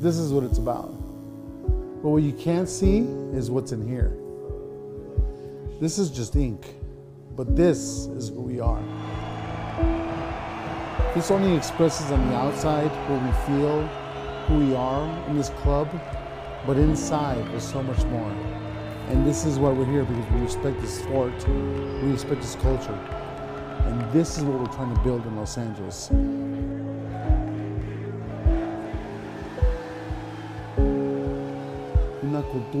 This is what it's about. But what you can't see is what's in here. This is just ink, but this is who we are. This only expresses on the outside what we feel, who we are in this club, but inside there's so much more. And this is why we're here because we respect this sport, we respect this culture. And this is what we're trying to build in Los Angeles.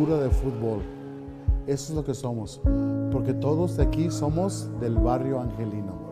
De fútbol. Eso es lo que somos. Porque todos de aquí somos del barrio angelino.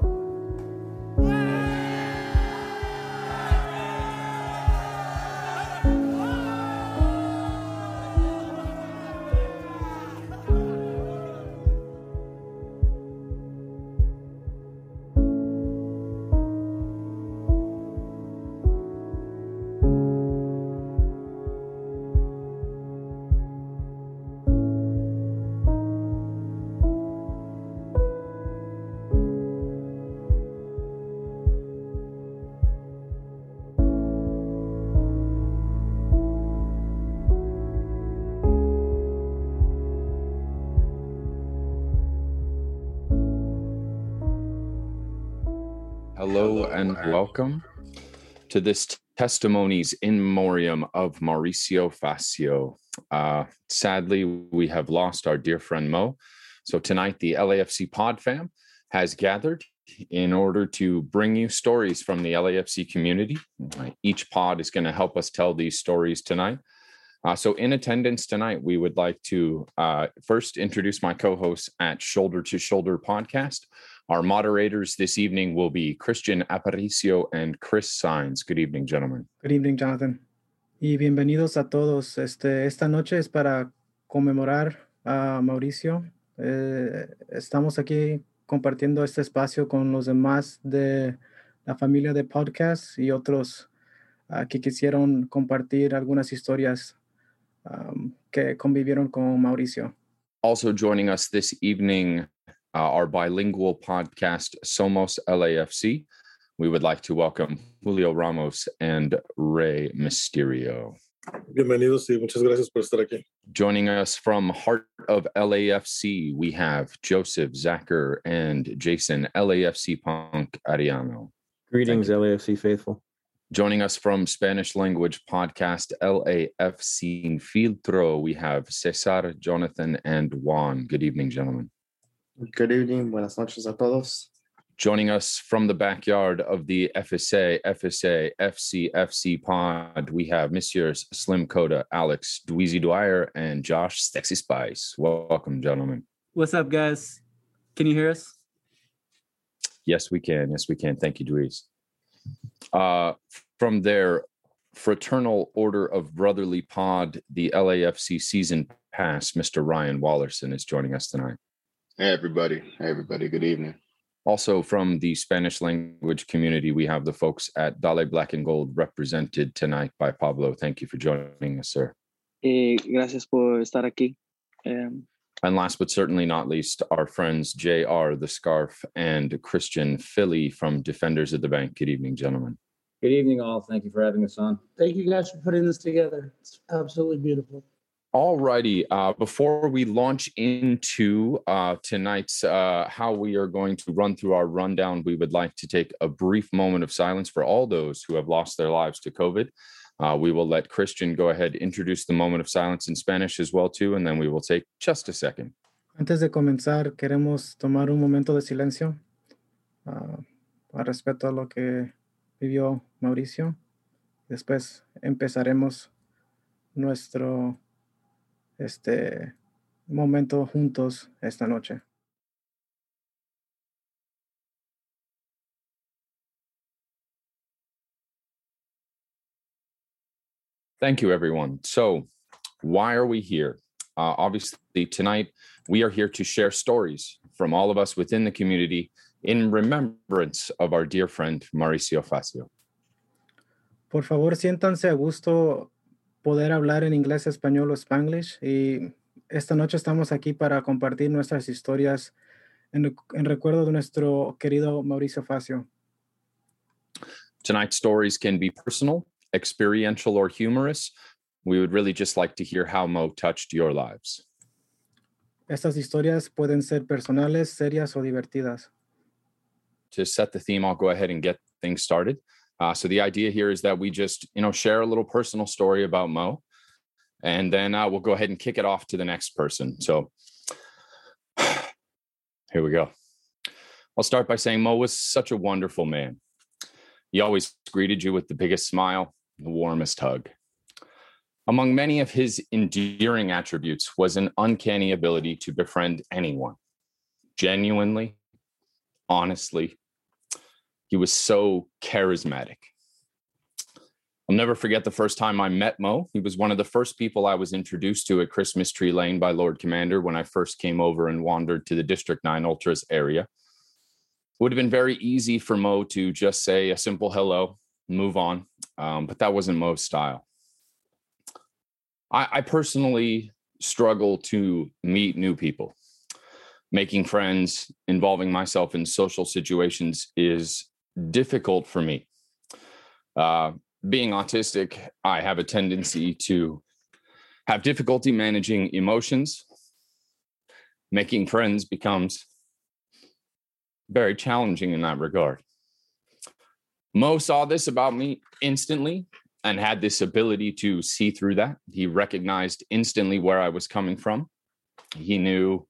Welcome to this testimonies in memoriam of Mauricio Facio. Uh, sadly, we have lost our dear friend Mo. So tonight, the LAFC Pod fam has gathered in order to bring you stories from the LAFC community. Each pod is going to help us tell these stories tonight. Uh, so, in attendance tonight, we would like to uh, first introduce my co hosts at Shoulder to Shoulder podcast. Our moderators this evening will be Christian Aparicio and Chris Signs. Good evening, gentlemen. Good evening, Jonathan. Y bienvenidos a todos. Este, esta noche es para conmemorar a Mauricio. Eh, estamos aquí compartiendo este espacio con los demás de la familia de podcast y otros ah, que quisieron compartir algunas historias um, que convivieron con Mauricio. Also joining us this evening, uh, our bilingual podcast, Somos LAFC. We would like to welcome Julio Ramos and Ray Mysterio. Bienvenidos y muchas gracias por estar aquí. Joining us from Heart of LAFC, we have Joseph Zacher and Jason LAFC Punk Ariano. Greetings, LAFC faithful. Joining us from Spanish language podcast LAF Sin Filtro, we have Cesar, Jonathan, and Juan. Good evening, gentlemen. Good evening, buenas noches a todos. Joining us from the backyard of the FSA, FSA, FC, FC pod, we have Messieurs Slim Coda, Alex Dweezy Dwyer, and Josh Sexy Spice. Welcome, gentlemen. What's up, guys? Can you hear us? Yes, we can. Yes, we can. Thank you, Dweez. Uh, from their fraternal order of brotherly pod, the LAFC season pass, Mr. Ryan Wallerson is joining us tonight. Hey everybody. Hey everybody. Good evening. Also from the Spanish language community, we have the folks at Dale Black and Gold represented tonight by Pablo. Thank you for joining us, sir. Eh, gracias por estar aquí. Em, And last but certainly not least, our friends JR, the Scarf, and Christian Philly from Defenders of the Bank. Good evening, gentlemen. Good evening, all. Thank you for having us on. Thank you guys for putting this together. It's absolutely beautiful. All righty. Uh, before we launch into uh, tonight's uh, how we are going to run through our rundown, we would like to take a brief moment of silence for all those who have lost their lives to COVID. Uh, we will let Christian go ahead introduce the moment of silence in Spanish as well too, and then we will take just a second. Antes de comenzar, queremos tomar un momento de silencio ah, a respecto a lo que vivió Mauricio. Después empezaremos nuestro este momento juntos esta noche. Thank you, everyone. So, why are we here? Uh, obviously, tonight we are here to share stories from all of us within the community in remembrance of our dear friend Mauricio Facio. Por favor, siéntanse a gusto poder hablar en inglés, español o spanglish. Y esta noche estamos aquí para compartir nuestras historias en, en recuerdo de nuestro querido Mauricio Facio. Tonight's stories can be personal experiential or humorous, we would really just like to hear how Mo touched your lives. Estas historias pueden ser personales, serias o divertidas. To set the theme, I'll go ahead and get things started. Uh, so the idea here is that we just, you know, share a little personal story about Mo, and then uh, we'll go ahead and kick it off to the next person. So here we go. I'll start by saying Mo was such a wonderful man. He always greeted you with the biggest smile, the warmest hug. Among many of his endearing attributes was an uncanny ability to befriend anyone, genuinely, honestly. He was so charismatic. I'll never forget the first time I met Mo. He was one of the first people I was introduced to at Christmas Tree Lane by Lord Commander when I first came over and wandered to the District 9 Ultras area. It would have been very easy for Mo to just say a simple hello, move on, um, but that wasn't Mo's style. I, I personally struggle to meet new people. Making friends, involving myself in social situations is difficult for me. Uh, being autistic, I have a tendency to have difficulty managing emotions. Making friends becomes very challenging in that regard. Mo saw this about me instantly and had this ability to see through that. He recognized instantly where I was coming from. He knew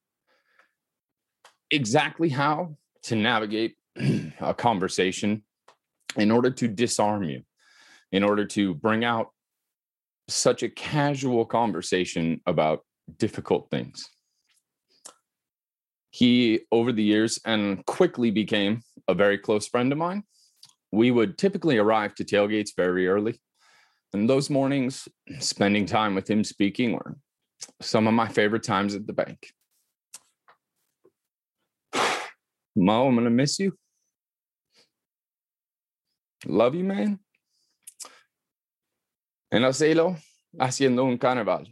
exactly how to navigate a conversation in order to disarm you, in order to bring out such a casual conversation about difficult things. He, over the years, and quickly became a very close friend of mine. We would typically arrive to tailgates very early. And those mornings, spending time with him speaking were some of my favorite times at the bank. Mo, I'm going to miss you. Love you, man. En cielo, haciendo un carnaval.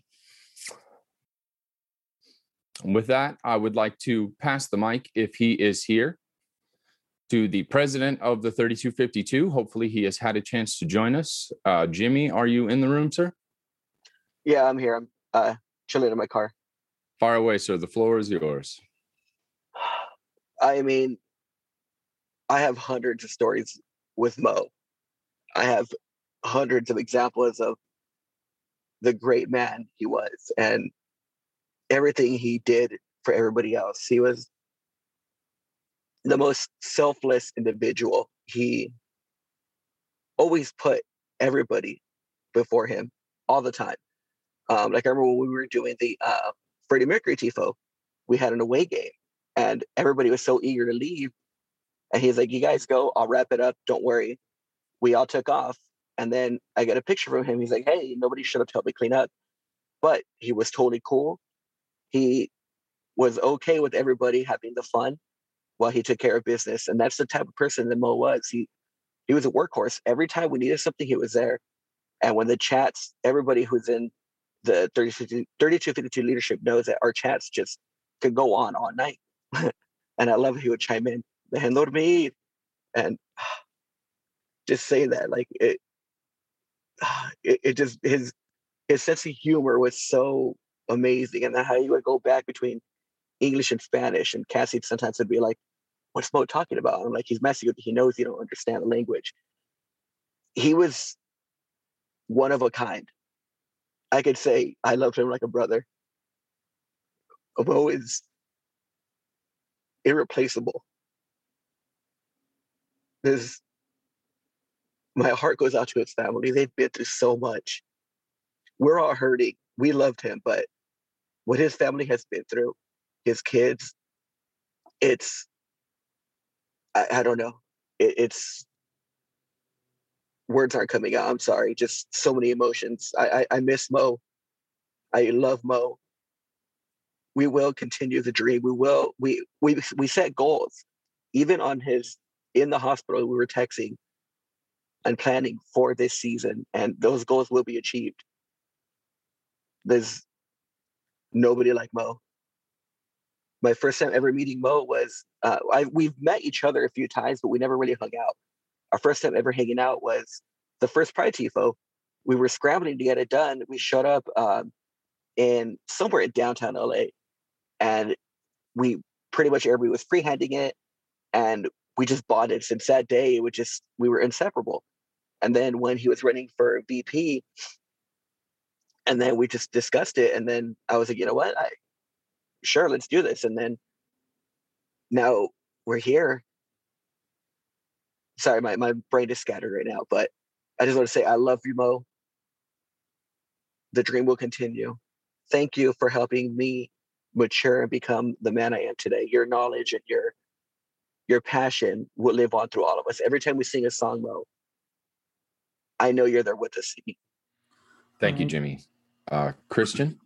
With that, I would like to pass the mic, if he is here, to the president of the 3252. Hopefully, he has had a chance to join us. Uh, Jimmy, are you in the room, sir? Yeah, I'm here. I'm uh, chilling in my car. Far away, sir. The floor is yours. I mean, I have hundreds of stories with Mo. I have hundreds of examples of the great man he was and everything he did for everybody else. He was the most selfless individual. He always put everybody before him all the time. Um, like I remember when we were doing the uh, Freddie Mercury tifo, we had an away game, and everybody was so eager to leave. And he's like, "You guys go. I'll wrap it up. Don't worry." We all took off, and then I get a picture from him. He's like, "Hey, nobody should have helped me clean up," but he was totally cool. He was okay with everybody having the fun while he took care of business. And that's the type of person that Mo was. He he was a workhorse. Every time we needed something, he was there. And when the chats, everybody who's in the 3252 leadership knows that our chats just could go on all night. and I love he would chime in, man, Lord me. And just say that. Like it, it, it just his his sense of humor was so amazing. And then how he would go back between English and Spanish. And Cassie sometimes would be like, What's Mo talking about? I'm like, He's messing with you. He knows you don't understand the language. He was one of a kind. I could say I loved him like a brother. Mo is irreplaceable. There's my heart goes out to his family. They've been through so much. We're all hurting. We loved him, but what his family has been through, his kids, it's I, I don't know. It, it's words aren't coming out. I'm sorry. Just so many emotions. I, I I miss Mo. I love Mo. We will continue the dream. We will. We we we set goals. Even on his in the hospital, we were texting and planning for this season, and those goals will be achieved. There's nobody like Mo my first time ever meeting Mo was uh, I, we've met each other a few times, but we never really hung out. Our first time ever hanging out was the first Pride Tifo, we were scrambling to get it done. We showed up um, in somewhere in downtown LA, and we pretty much everybody was freehanding it, and we just bought it. Since that day, it was just we were inseparable. And then when he was running for VP, and then we just discussed it, and then I was like, you know what, I sure let's do this, and then now we're here. Sorry, my, my brain is scattered right now, but I just want to say I love you, Mo. The dream will continue. Thank you for helping me mature and become the man I am today. Your knowledge and your your passion will live on through all of us. Every time we sing a song, Mo, I know you're there with us. Thank you, Jimmy. Uh, Christian?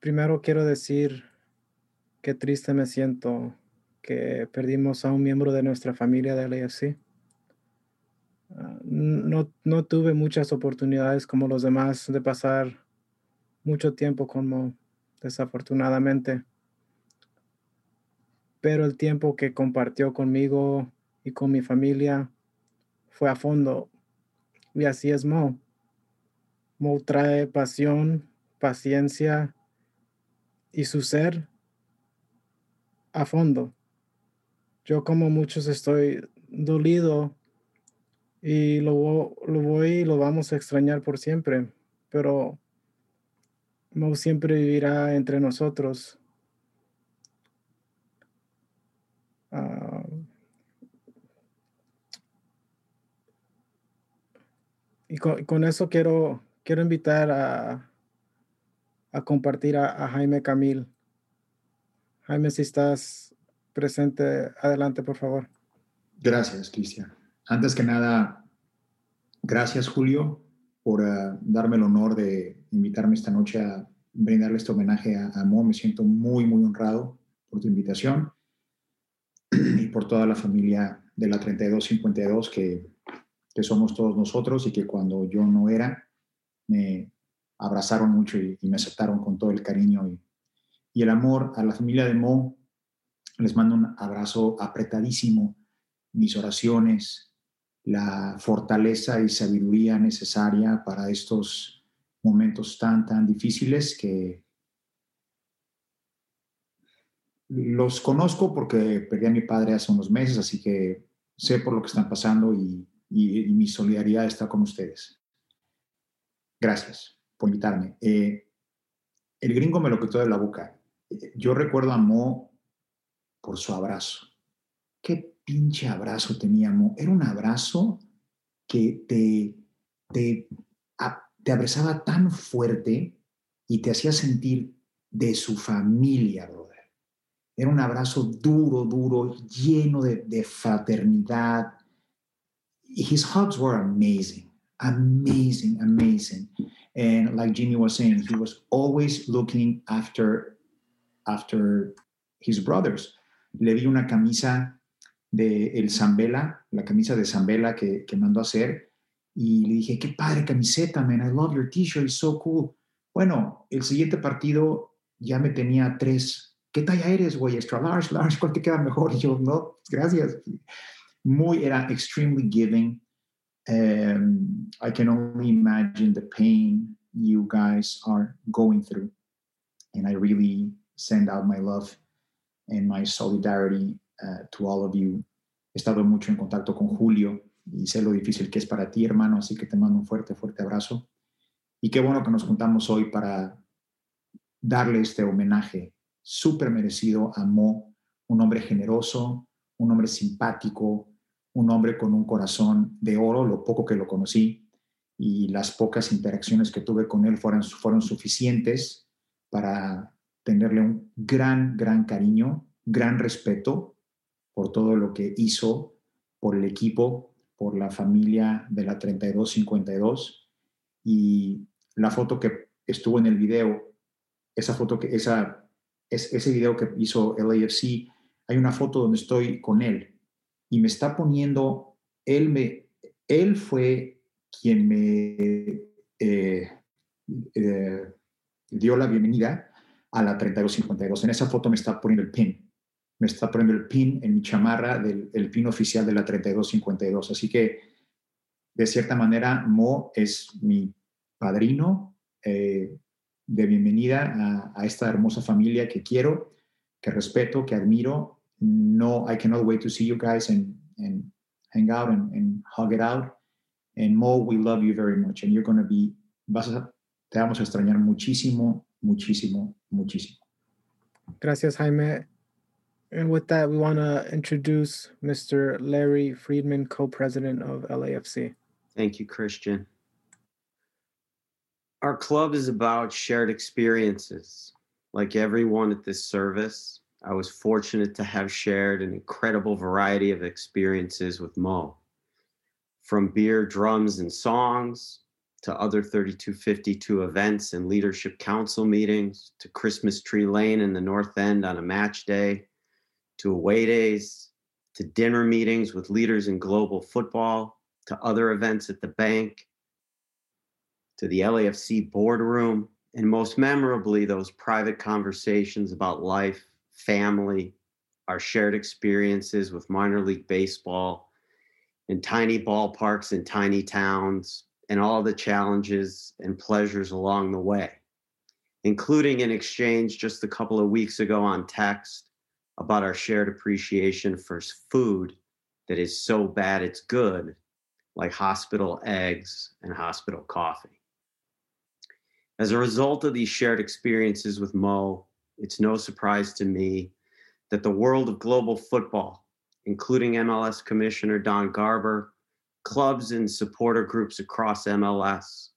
Primero quiero decir qué triste me siento que perdimos a un miembro de nuestra familia de LAFC. Uh, no, no tuve muchas oportunidades como los demás de pasar mucho tiempo con Mo, desafortunadamente. Pero el tiempo que compartió conmigo y con mi familia fue a fondo. Y así es Mo. Mo trae pasión, paciencia y su ser a fondo. Yo como muchos estoy dolido y lo, voy y lo vamos a extrañar por siempre, pero Mo siempre vivirá entre nosotros. Uh, y con, eso quiero, quiero invitar a, a compartir a, Jaime Camil. Jaime, si estás presente, adelante, por favor. Gracias, Cristian. Antes que nada, gracias, Julio, por uh, darme el honor de invitarme esta noche a brindarle este homenaje a, a. Me siento muy, muy honrado por tu invitación y por toda la familia de la 3252 que, que somos todos nosotros y que cuando yo no era, me abrazaron mucho y, y me aceptaron con todo el cariño y, y el amor a la familia de Mo. Les mando un abrazo apretadísimo, mis oraciones, la fortaleza y sabiduría necesaria para estos momentos tan, tan difíciles que los conozco porque perdí a mi padre hace unos meses, así que sé por lo que están pasando y, y, y mi solidaridad está con ustedes. Gracias por invitarme. Eh, el gringo me lo quitó de la boca. Yo recuerdo a Mo por su abrazo. Qué pinche abrazo tenía Mo. Era un abrazo que te, te, a, te abrazaba tan fuerte y te hacía sentir de su familia, brother. Era un abrazo duro, duro, lleno de, de fraternidad. His hugs were amazing, amazing, amazing. And like Jimmy was saying, he was always looking after after his brothers. Le di una camisa de el Zambela, la camisa de Zambela que, que mandó a hacer, y le dije, qué padre camiseta, man, I love your t-shirt, it's so cool. Bueno, el siguiente partido ya me tenía tres. ¿Qué talla eres, güey? Extra large, large, ¿cuál te queda mejor? Y yo, no, gracias. Muy, era extremely giving. Um, I can only imagine the pain you guys are going through. And I really send out my love and my solidarity uh, to all of you. He estado mucho en contacto con Julio y sé lo difícil que es para ti, hermano, así que te mando un fuerte, fuerte abrazo. Y qué bueno que nos juntamos hoy para darle este homenaje súper merecido a Mo, un hombre generoso, un hombre simpático, un hombre con un corazón de oro, lo poco que lo conocí y las pocas interacciones que tuve con él fueron, fueron suficientes para tenerle un gran, gran cariño, gran respeto por todo lo que hizo, por el equipo, por la familia de la 3252 y la foto que estuvo en el video, esa foto que, esa, es, ese video que hizo LAFC, hay una foto donde estoy con él y me está poniendo, él me, él fue quien me eh, eh, dio la bienvenida a la 3252. En esa foto me está poniendo el pin. Me está poniendo el pin en mi chamarra del el pin oficial de la 3252. Así que de cierta manera, Mo es mi padrino eh, de bienvenida a, a, esta hermosa familia que quiero, que respeto, que admiro. No, I cannot wait to see you guys and, and hang out and, and hug it out. And Mo, we love you very much. And you're going to be, vas a, te vamos a extrañar muchísimo, muchísimo, muchísimo. Gracias, Jaime. And with that, we want to introduce Mr. Larry Freedman, co-president of LAFC. Thank you, Christian. Our club is about shared experiences. Like everyone at this service, I was fortunate to have shared an incredible variety of experiences with Mo. From beer, drums, and songs to other 3252 events and leadership council meetings to Christmas Tree Lane in the North End on a match day to away days to dinner meetings with leaders in global football to other events at the bank to the LAFC boardroom and most memorably those private conversations about life, family, our shared experiences with minor league baseball in tiny ballparks in tiny towns and all the challenges and pleasures along the way, including an exchange just a couple of weeks ago on text about our shared appreciation for food that is so bad it's good, like hospital eggs and hospital coffee. As a result of these shared experiences with Mo, it's no surprise to me that the world of global football, including MLS Commissioner Don Garber, clubs and supporter groups across MLS,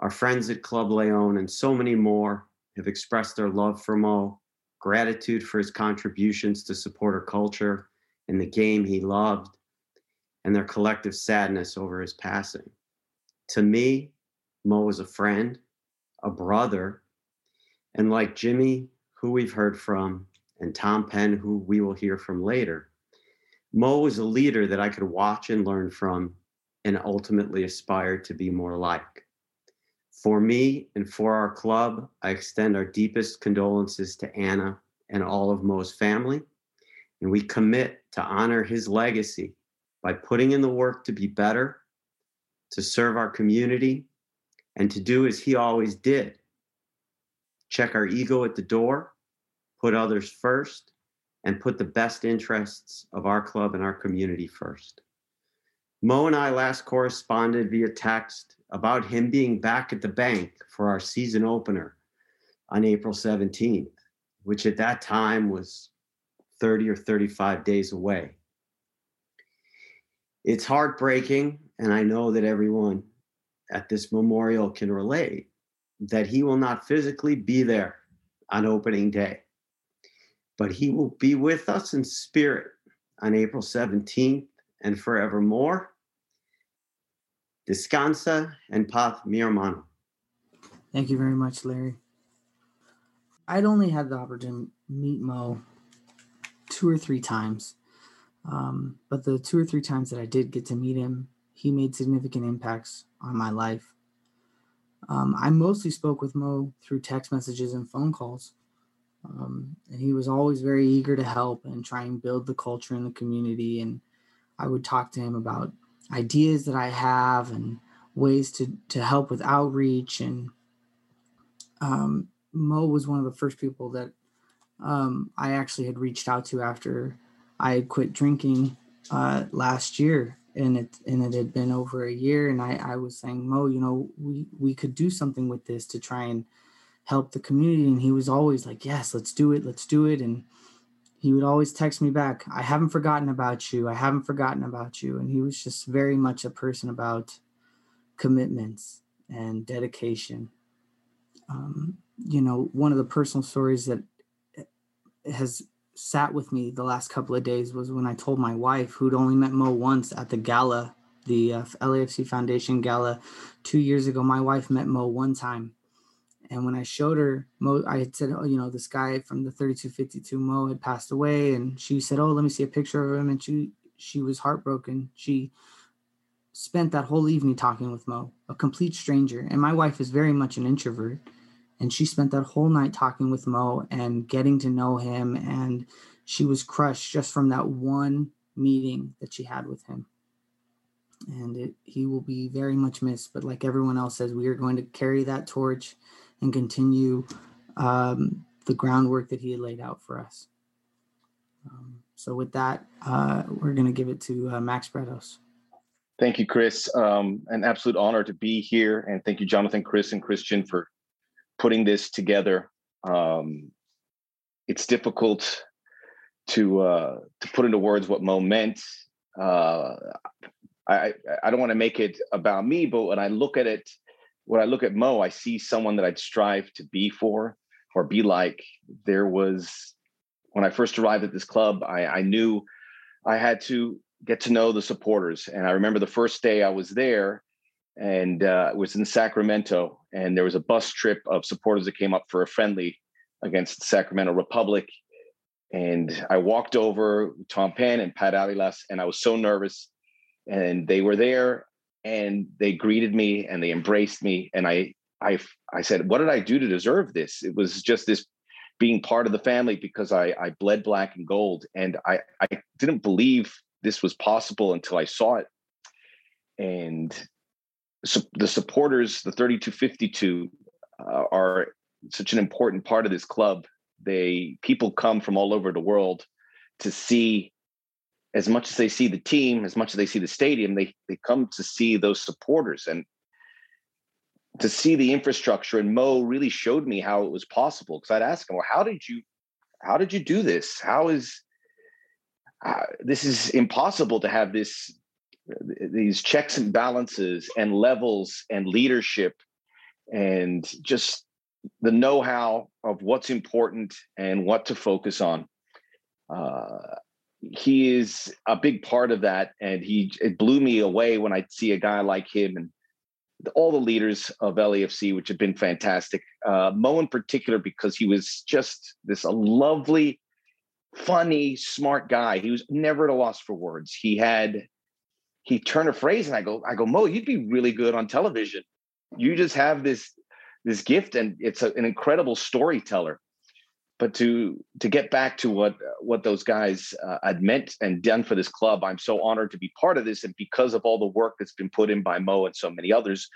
our friends at Club Leon, and so many more have expressed their love for Mo, gratitude for his contributions to supporter culture and the game he loved, and their collective sadness over his passing. To me, Mo was a friend, a brother, and like Jimmy, who we've heard from, and Tom Penn, who we will hear from later, Mo was a leader that I could watch and learn from and ultimately aspire to be more like. For me and for our club, I extend our deepest condolences to Anna and all of Mo's family, and we commit to honor his legacy by putting in the work to be better, to serve our community, and to do as he always did check our ego at the door, put others first, and put the best interests of our club and our community first. Mo and I last corresponded via text about him being back at the bank for our season opener on April 17th, which at that time was 30 or 35 days away. It's heartbreaking, and I know that everyone at this memorial can relate that he will not physically be there on opening day, but he will be with us in spirit on April 17th and forevermore. Descansa en paz, mi. Thank you very much, Larry. I'd only had the opportunity to meet Mo two or three times. Um, but the two or three times that I did get to meet him, he made significant impacts on my life. Um, I mostly spoke with Mo through text messages and phone calls. Um, and he was always very eager to help and try and build the culture in the community. And I would talk to him about ideas that I have and ways to to help with outreach. And um, Mo was one of the first people that um, I actually had reached out to after I had quit drinking uh, last year, and it and it had been over a year. And I, I was saying, Mo, you know, we we could do something with this to try and help the community. And he was always like, Yes, let's do it, let's do it. And he would always text me back, I haven't forgotten about you. I haven't forgotten about you. And he was just very much a person about commitments and dedication. Um, you know, one of the personal stories that has sat with me the last couple of days was when I told my wife, who'd only met Mo once at the gala, the uh, LAFC Foundation gala two years ago. My wife met Mo one time. And when I showed her Mo, I had said, Oh, you know, this guy from the 3252 Mo had passed away. And she said, Oh, let me see a picture of him. And she she was heartbroken. She spent that whole evening talking with Mo, a complete stranger. And my wife is very much an introvert and she spent that whole night talking with Mo and getting to know him and she was crushed just from that one meeting that she had with him. and it, he will be very much missed. But like everyone else says, we are going to carry that torch and continue um, the groundwork that he had laid out for us. Um, so with that, uh, we're going to give it to uh, Max Bretos. Thank you, Chris. Um, an absolute honor to be here, and thank you, Jonathan, Chris, and Christian for putting this together. Um, it's difficult to uh, to put into words what Mo meant. Uh, I I don't want to make it about me, but when I look at it, when I look at Mo, I see someone that I'd strive to be for or be like. There was when I first arrived at this club, I, I knew I had to get to know the supporters, and I remember the first day I was there, and uh, it was in Sacramento, and there was a bus trip of supporters that came up for a friendly against the Sacramento Republic. And I walked over Tom Penn and Pat Alilas, and I was so nervous. And they were there and they greeted me and they embraced me. And I, I, I said, what did I do to deserve this? It was just this being part of the family because I, I bled black and gold. And I, I didn't believe this was possible until I saw it. And the supporters, the 3252, uh, are such an important part of this club. They people come from all over the world to see as much as they see the team, as much as they see the stadium, they they come to see those supporters and to see the infrastructure. And Mo really showed me how it was possible because I'd ask him, "Well, how did you, how did you do this? How is uh, this is impossible to have this these checks and balances and levels and leadership and just the know-how of what's important and what to focus on. Uh, he is a big part of that, and he it blew me away when I see a guy like him and all the leaders of LAFC, which have been fantastic. Uh, Mo in particular, because he was just this a lovely, funny, smart guy. He was never at a loss for words. He had he turned a phrase, and I go, I go, Mo, you'd be really good on television. You just have this this gift and it's a, an incredible storyteller. But to to get back to what what those guys uh, had meant and done for this club i'm so honored to be part of this. And because of all the work that's been put in by mo and so many others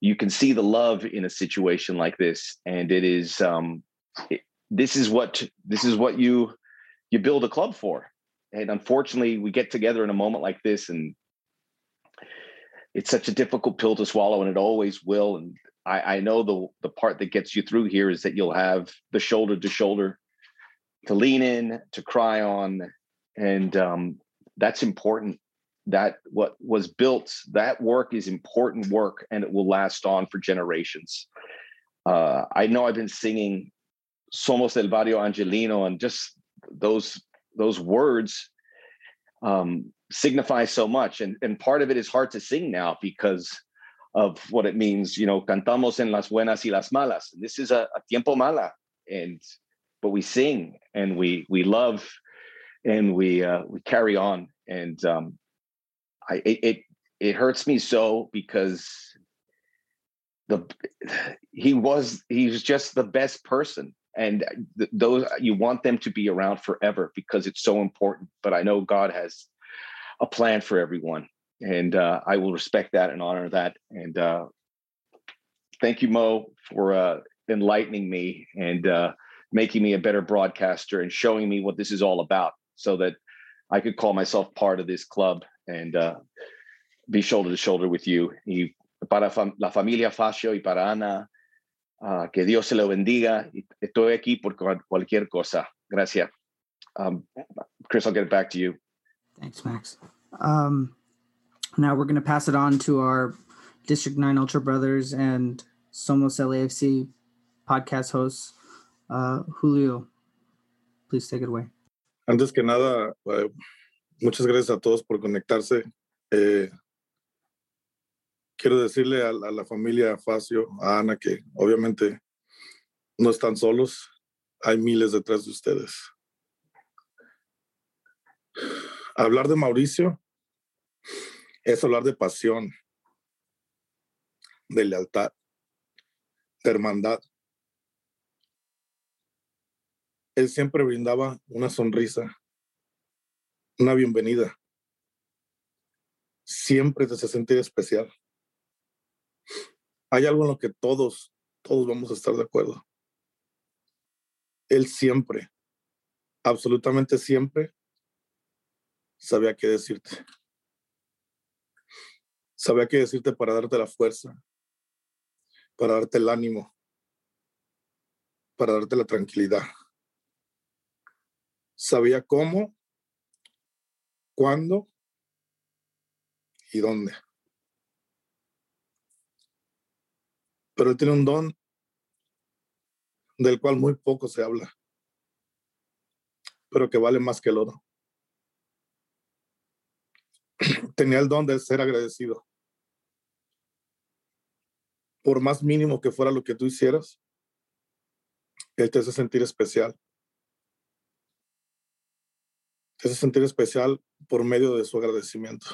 you can see the love in a situation like this. And it is um it, this is what this is what you you build a club for. And unfortunately we get together in a moment like this and it's such a difficult pill to swallow and it always will and I, I know the the part that gets you through here is that you'll have the shoulder to shoulder to lean in, to cry on, and um, that's important. That what was built, that work is important work, and it will last on for generations. Uh, I know I've been singing "Somos del Barrio Angelino," and just those those words um, signify so much, and and part of it is hard to sing now because of what it means. You know, cantamos en las buenas y las malas. And this is a, a tiempo mala, and but we sing and we we love and we uh, we carry on. And um, I it, it it hurts me so because the he was he was just the best person and th- those you want them to be around forever because it's so important but i know god has a plan for everyone and uh, I will respect that and honor that. And uh, thank you, Mo, for uh, enlightening me and uh, making me a better broadcaster and showing me what this is all about, so that I could call myself part of this club and uh, be shoulder to shoulder with you. Y para fam la familia Facio y para Ana, uh, que Dios se lo bendiga. Estoy aquí por cualquier cosa. Gracias. Um, Chris, I'll get it back to you. Thanks, Max. Um, now we're going to pass it on to our District 9 Ultra Brothers and Somos LAFC podcast hosts. Uh, Julio, please take it away. Antes que nada, uh, muchas gracias a todos por conectarse. Eh, quiero decirle a, a, la familia Facio, a Ana, que obviamente no están solos, hay miles detrás de ustedes. Hablar de Mauricio es hablar de pasión, de lealtad, de hermandad. Él siempre brindaba una sonrisa, una bienvenida. siempre te hace sentir especial. Hay algo en lo que todos, todos vamos a estar de acuerdo. Él siempre, absolutamente siempre, sabía qué decirte. Sabía qué decirte para darte la fuerza, para darte el ánimo, para darte la tranquilidad. Sabía cómo, cuándo y dónde. Pero él tiene un don del cual muy poco se habla, pero que vale más que el oro. Tenía el don de ser agradecido. Por más mínimo que fuera lo que tú hicieras, él te hace sentir especial. Te hace sentir especial por medio de su agradecimiento.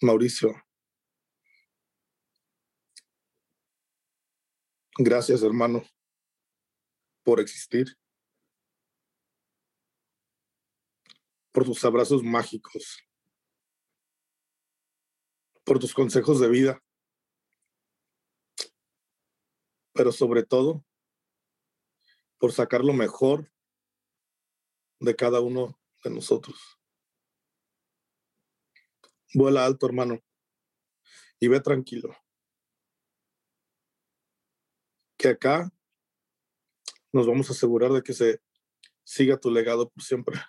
Mauricio, gracias hermano por existir, por tus abrazos mágicos, por tus consejos de vida, pero sobre todo por sacar lo mejor de cada uno de nosotros. Vuela alto, hermano, y ve tranquilo. Que acá nos vamos a asegurar de que se siga tu legado por siempre.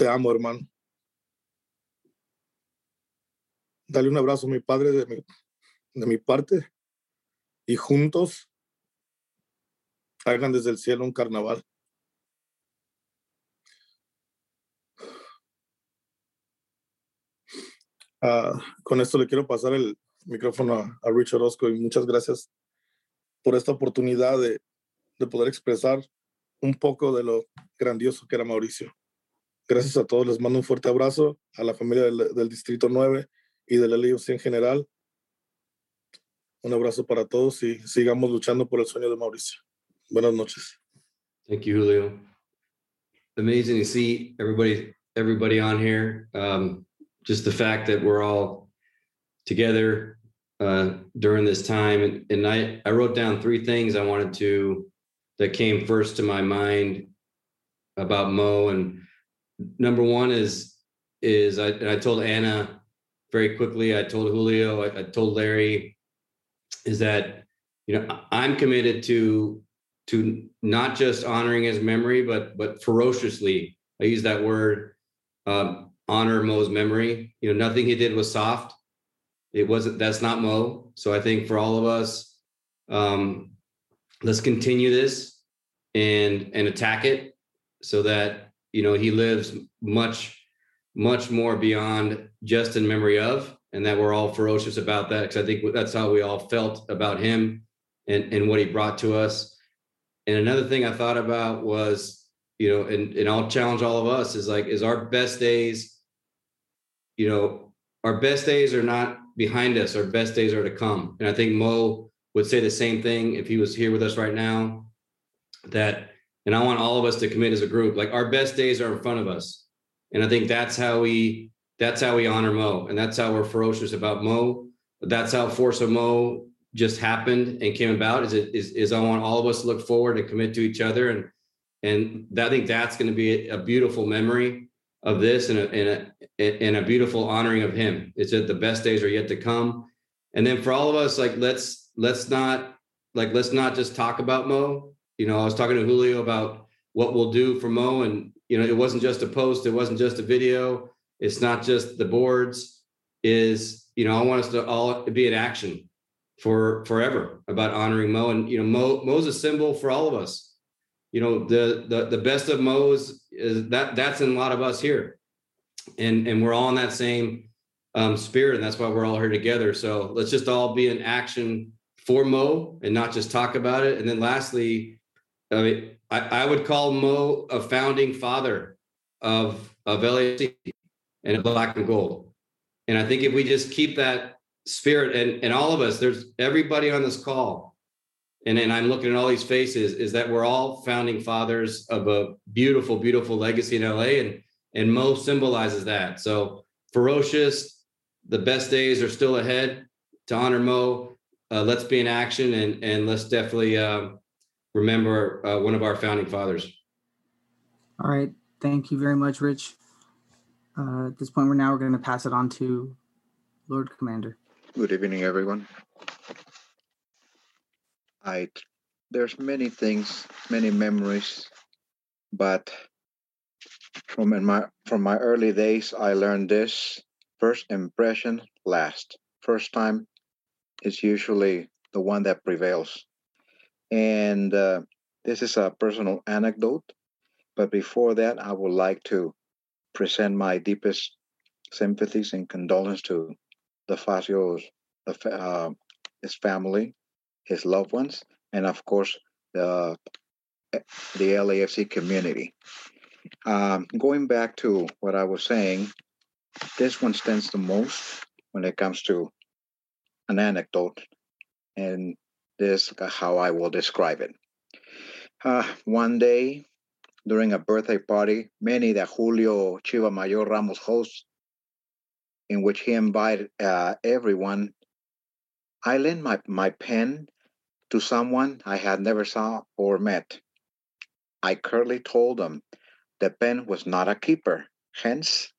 Te amo, hermano. Dale un abrazo a mi padre de mi, de mi parte y juntos hagan desde el cielo un carnaval. Uh, con esto le quiero pasar el micrófono a, a, Richard Orozco y muchas gracias por esta oportunidad de, de, poder expresar un poco de lo grandioso que era Mauricio. Gracias a todos, les mando un fuerte abrazo a la familia del, del Distrito 9 y de la LUC en general. Un abrazo para todos y sigamos luchando por el sueño de Mauricio. Buenas noches. Thank you, Julio. Amazing to see everybody, everybody on here. Um, just the fact that we're all together uh, during this time. And, and I, I wrote down three things I wanted to, that came first to my mind about Mo. And number one is, is I, and I told Anna very quickly, I told Julio, I, I told Larry, is that, you know, I'm committed to, to not just honoring his memory, but, but ferociously, I use that word, um, honor Mo's memory. You know, nothing he did was soft. It wasn't, that's not Mo. So I think for all of us, um, let's continue this and and attack it so that you know he lives much much more beyond just in memory of and that we're all ferocious about that because i think that's how we all felt about him and and what he brought to us and another thing i thought about was you know and, and i'll challenge all of us is like is our best days you know, our best days are not behind us, our best days are to come. And I think Mo would say the same thing if he was here with us right now. That, and I want all of us to commit as a group, like our best days are in front of us. And I think that's how we that's how we honor Mo. And that's how we're ferocious about Mo. That's how Force of Mo just happened and came about. Is it is, is I want all of us to look forward and commit to each other. And and I think that's going to be a, beautiful memory of this and a, and a, and a beautiful honoring of him. It's that the best days are yet to come. And then for all of us, like let's let's not like let's not just talk about Mo. You know, I was talking to Julio about what we'll do for Mo, and you know, it wasn't just a post, it wasn't just a video, it's not just the boards. Is you know, I want us to all be in action for forever about honoring Mo, and you know, Mo Mo's a symbol for all of us you know the the the best of Mo's is that that's in a lot of us here, and and we're all in that same um, spirit, and that's why we're all here together. So let's just all be in action for Mo and not just talk about it. And then lastly, I mean, I, I would call Mo a founding father of of LAC and of Black and Gold. And I think if we just keep that spirit and and all of us, there's everybody on this call and then I'm looking at all these faces, is that we're all founding fathers of a beautiful, beautiful legacy in LA, and and Mo symbolizes that. So ferocious, the best days are still ahead. To honor Mo, uh, let's be in action and and let's definitely uh, remember uh, one of our founding fathers. All right, thank you very much, Rich. Uh, at this point, we're now we're going to pass it on to Lord Commander. Good evening, everyone. I there's many things, many memories, but from in my from my early days, I learned this: first impression last. First time is usually the one that prevails, and uh, this is a personal anecdote. But before that, I would like to present my deepest sympathies and condolences to the Facios, the, uh, his family, his loved ones, and of course the the LAFC community. Um, going back to what I was saying, this one stands the most when it comes to an anecdote, and this is how I will describe it. Uh, one day during a birthday party, many that Julio Chiva Mayor Ramos hosts, in which he invited uh, everyone. I lent my, my pen to someone I had never saw or met. I curtly told them the pen was not a keeper, hence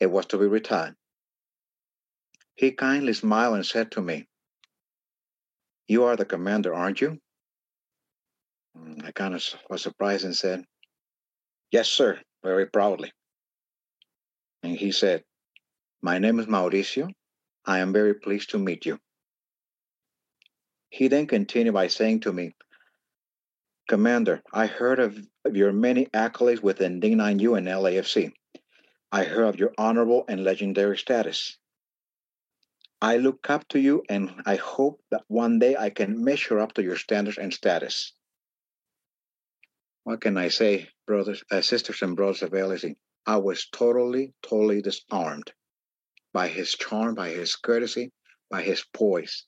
it was to be returned. He kindly smiled and said to me, You are the commander, aren't you? Mm, I kind of was surprised and said, Yes, sir, very proudly. And he said, My name is Mauricio. I am very pleased to meet you. He then continued by saying to me, Commander, I heard of, of your many accolades within D9U and LAFC. I heard of your honorable and legendary status. I look up to you and I hope that one day I can measure up to your standards and status. What can I say, brothers, uh, sisters, and brothers of LAFC? I was totally, totally disarmed by his charm, by his courtesy, by his poise,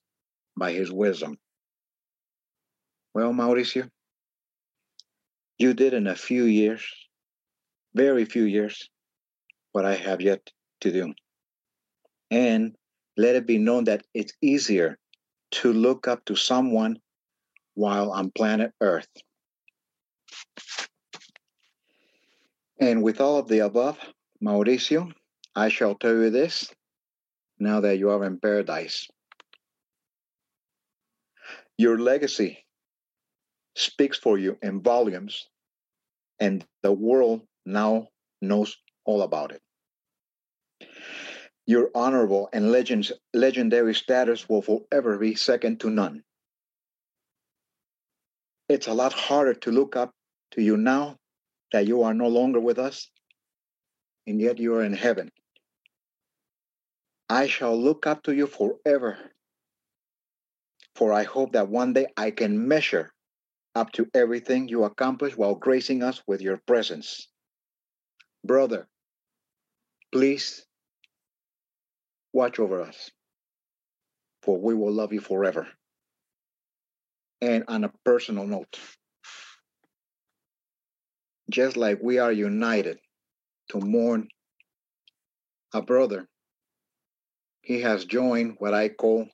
by his wisdom. Well, Mauricio, you did in a few years, very few years, what I have yet to do. And let it be known that it's easier to look up to someone while on planet Earth. And with all of the above, Mauricio, I shall tell you this now that you are in paradise. Your legacy speaks for you in volumes, and the world now knows all about it. Your honorable and legends, legendary status will forever be second to none. It's a lot harder to look up to you now that you are no longer with us, and yet you are in heaven. I shall look up to you forever, for I hope that one day I can measure up to everything you accomplish while gracing us with your presence. Brother, please watch over us, for we will love you forever. And on a personal note, just like we are united to mourn a brother, he has joined what I call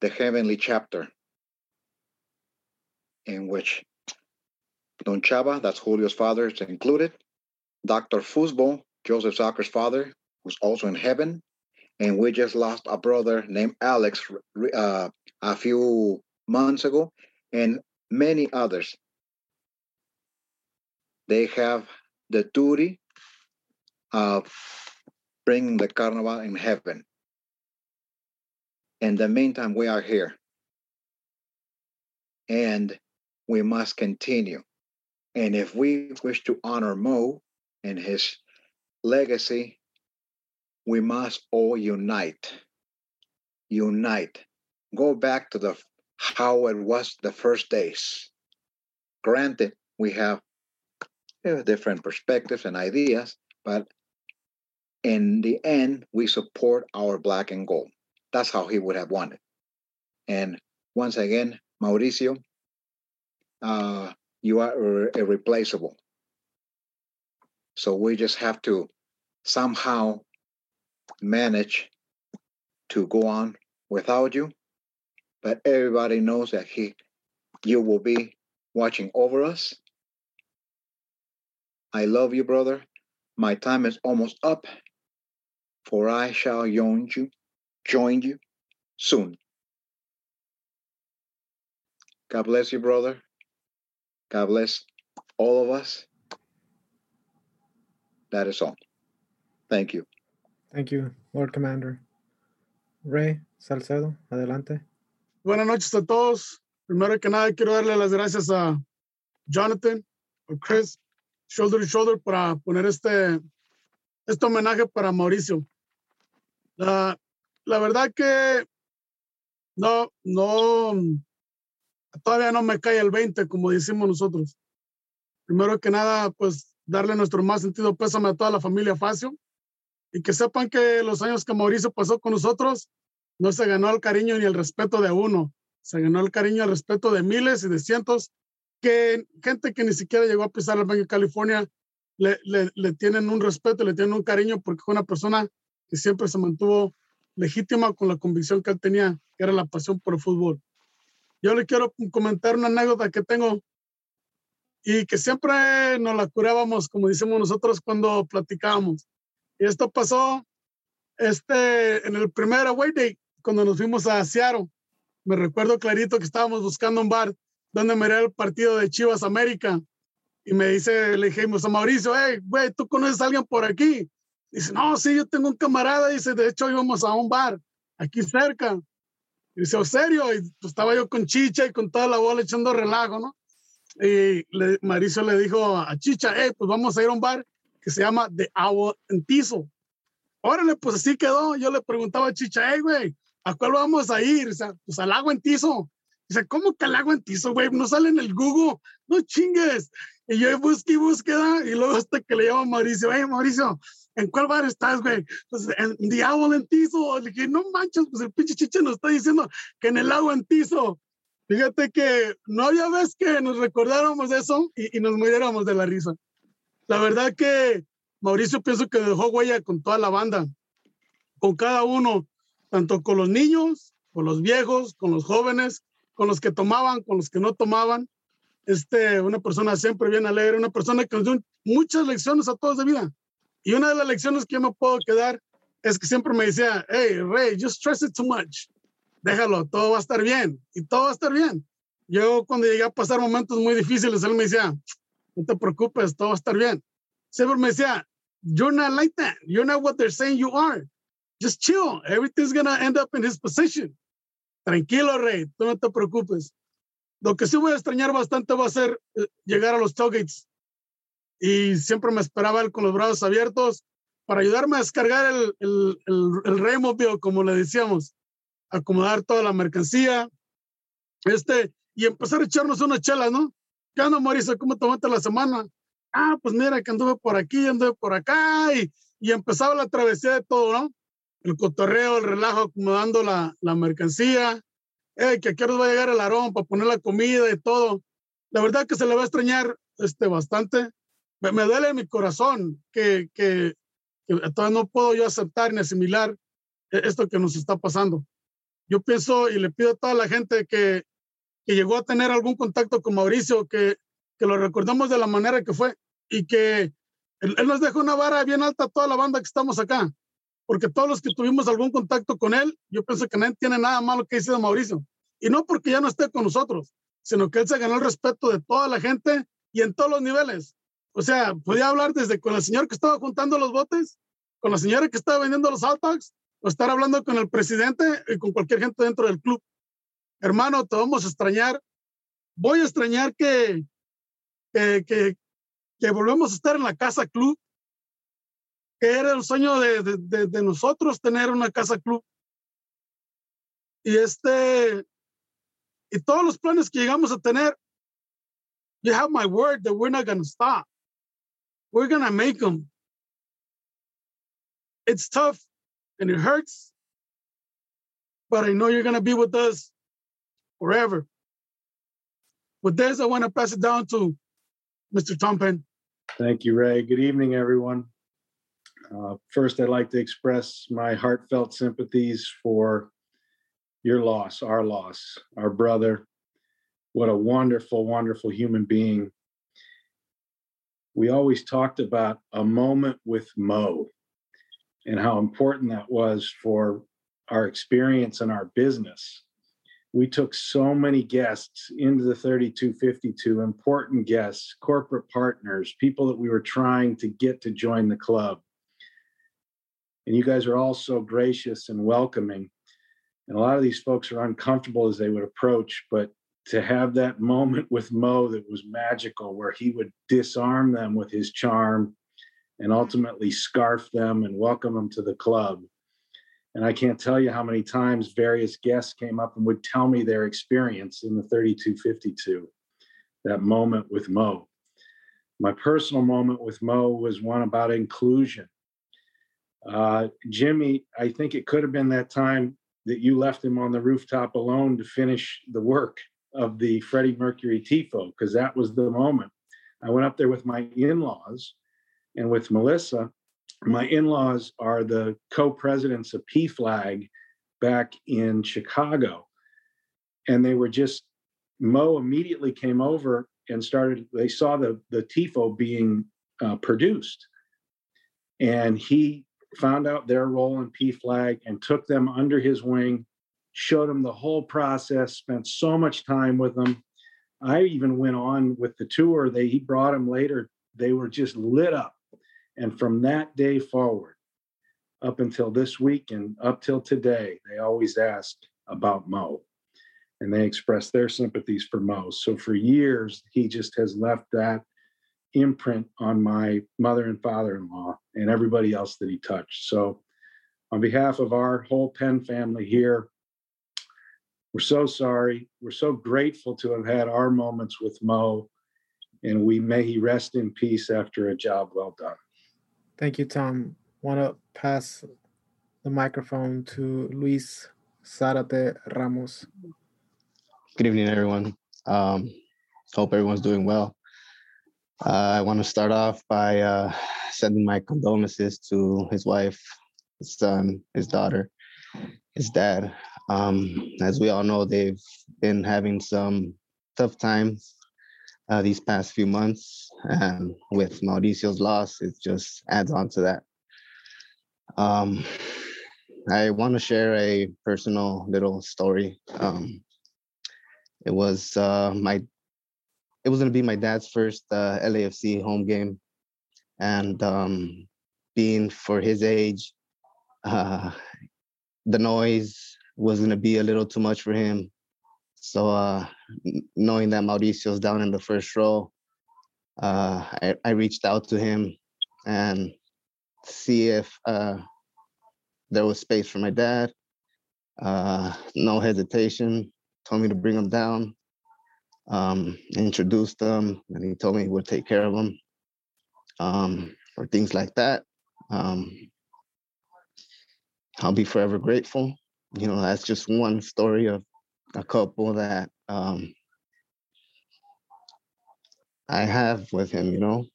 the heavenly chapter, in which Don Chava, that's Julio's father, is included, Dr. Fusbo, Joseph Zucker's father, who's also in heaven, and we just lost a brother named Alex uh, a few months ago, and many others they have the duty of bringing the carnival in heaven. In the meantime, we are here. And we must continue. And if we wish to honor Mo and his legacy, we must all unite. Unite. Go back to the how it was the first days. Granted, we have different perspectives and ideas, but in the end, we support our black and gold. That's how he would have wanted. And once again, Mauricio, uh, you are irreplaceable. So we just have to somehow manage to go on without you. But everybody knows that he, you will be watching over us. I love you, brother. My time is almost up, for I shall join you, join you soon. God bless you, brother. God bless all of us. That is all. Thank you. Thank you, Lord Commander. Ray Salcedo, adelante. Buenas noches a todos. Primero que nada, quiero darle las gracias a Jonathan, a Chris, Shoulder to Shoulder, para poner este, este homenaje para Mauricio. La, la verdad que no, no, todavía no me cae el 20, como decimos nosotros. Primero que nada, pues darle nuestro más sentido pésame a toda la familia Facio y que sepan que los años que Mauricio pasó con nosotros, no se ganó el cariño ni el respeto de uno, se ganó el cariño y el respeto de miles y de cientos, que gente que ni siquiera llegó a pisar el Banco de California le, le, le tienen un respeto, le tienen un cariño porque fue una persona que siempre se mantuvo legítima con la convicción que él tenía, que era la pasión por el fútbol. Yo le quiero comentar una anécdota que tengo y que siempre nos la curábamos, como decimos nosotros cuando platicábamos. Y esto pasó este, en el primer away day, cuando nos fuimos a Seattle. Me recuerdo clarito que estábamos buscando un bar donde mirar el partido de Chivas América. Y me dice, le dijimos a Mauricio, hey, güey, ¿tú conoces a alguien por aquí? Dice, no, sí, yo tengo un camarada. Dice, de hecho, íbamos a un bar aquí cerca. Y dice, ¿en serio? Y pues, estaba yo con Chicha y con toda la bola echando relajo, ¿no? Y Mauricio le dijo a Chicha, hey, pues vamos a ir a un bar que se llama The Agua Entizo. Órale, pues así quedó. Yo le preguntaba a Chicha, hey, güey, ¿a cuál vamos a ir? O sea, pues al agua Entizo. Dice, ¿cómo que al agua Entizo, güey? No sale en el Google, no chingues. Y yo busqué y búsqueda, y luego hasta que le llamo a Mauricio, hey, Mauricio, ¿en cuál bar estás, güey? Pues en The Agua Entizo. Le dije, no manches, pues el pinche Chicha nos está diciendo que en el agua Entizo. Fíjate que no había vez que nos recordáramos eso y, y nos muriéramos de la risa. La verdad que Mauricio pienso que dejó huella con toda la banda, con cada uno, tanto con los niños, con los viejos, con los jóvenes, con los que tomaban, con los que no tomaban. Este, una persona siempre bien alegre, una persona que nos dio muchas lecciones a todos de vida. Y una de las lecciones que yo me puedo quedar es que siempre me decía, hey, Ray, you stress it too much. Déjalo, todo va a estar bien. Y todo va a estar bien. Yo cuando llegué a pasar momentos muy difíciles, él me decía, no te preocupes, todo va a estar bien. Siempre me decía, you're not like that. You're not what they're saying you are. Just chill. Everything's going to end up in his position. Tranquilo, Rey, tú no te preocupes. Lo que sí voy a extrañar bastante va a ser eh, llegar a los tailgates. Y siempre me esperaba él con los brazos abiertos para ayudarme a descargar el, el, el, el Raymobile, como le decíamos, acomodar toda la mercancía, este, y empezar a echarnos una chela, ¿no? ¿Qué onda, Mauricio? ¿Cómo tomaste la semana? Ah, pues mira, que anduve por aquí, anduve por acá, y, y empezaba la travesía de todo, ¿no? El cotorreo, el relajo, acomodando la, la mercancía, eh, que aquí nos va a llegar el arón para poner la comida y todo. La verdad que se le va a extrañar este, bastante. Me, me duele mi corazón que, que, que todavía no puedo yo aceptar ni asimilar esto que nos está pasando. Yo pienso y le pido a toda la gente que, que llegó a tener algún contacto con Mauricio, que, que lo recordamos de la manera que fue y que él, él, nos dejó una vara bien alta a toda la banda que estamos acá, porque todos los que tuvimos algún contacto con él, yo pienso que nadie tiene nada malo que decir de Mauricio. Y no porque ya no esté con nosotros, sino que él se ganó el respeto de toda la gente y en todos los niveles. O sea, podía hablar desde con el señor que estaba juntando los botes, con la señora que estaba vendiendo los hot o estar hablando con el presidente y con cualquier gente dentro del club. Hermano, te vamos a extrañar. Voy a extrañar que, que, que, que volvemos a estar en la casa club, que era el sueño de, de, de, nosotros tener una casa club. Y este, y todos los planes que llegamos a tener, you have my word that we're not going to stop. We're going to make them. It's tough and it hurts, but I know you're going to be with us forever. with this, I want to pass it down to Mr. Tom Penn. Thank you, Ray. Good evening, everyone. Uh, first, I'd like to express my heartfelt sympathies for your loss, our loss, our brother. What a wonderful, wonderful human being. We always talked about a moment with Mo and how important that was for our experience and our business. We took so many guests into the 3252, important guests, corporate partners, people that we were trying to get to join the club. And you guys are all so gracious and welcoming. And a lot of these folks are uncomfortable as they would approach, but to have that moment with Mo that was magical, where he would disarm them with his charm and ultimately scarf them and welcome them to the club. And I can't tell you how many times various guests came up and would tell me their experience in the 3252, that moment with Mo. My personal moment with Mo was one about inclusion. Uh, Jimmy, I think it could have been that time that you left him on the rooftop alone to finish the work of the Freddie Mercury TIFO, because that was the moment. I went up there with my in laws and with Melissa. My in laws are the co presidents of PFLAG back in Chicago. And they were just, Mo immediately came over and started, they saw the, the TIFO being uh, produced. And he found out their role in PFLAG and took them under his wing, showed them the whole process, spent so much time with them. I even went on with the tour. They he brought them later. They were just lit up. And from that day forward, up until this week and up till today, they always ask about Mo. And they express their sympathies for Mo. So for years, he just has left that imprint on my mother and father-in-law and everybody else that he touched. So on behalf of our whole Penn family here, we're so sorry. We're so grateful to have had our moments with Mo, and we may he rest in peace after a job well done. Thank you, Tom. Want to pass the microphone to Luis Zarate Ramos. Good evening, everyone. Um, hope everyone's doing well. Uh, I want to start off by uh, sending my condolences to his wife, his son, his daughter, his dad. Um, as we all know, they've been having some tough times uh, these past few months, and with Mauricio's loss, it just adds on to that. Um, I want to share a personal little story. Um, it was uh, my it was to be my dad's first uh, LAFC home game, and um, being for his age, uh, the noise was going to be a little too much for him. So uh, knowing that Mauricio's down in the first row, uh, I, I, reached out to him and see if uh, there was space for my dad. Uh, no hesitation, told me to bring him down um, introduced them, and he told me he would take care of them um, or things like that. Um, I'll be forever grateful. You know, that's just one story of a couple that um, I have with him. You know,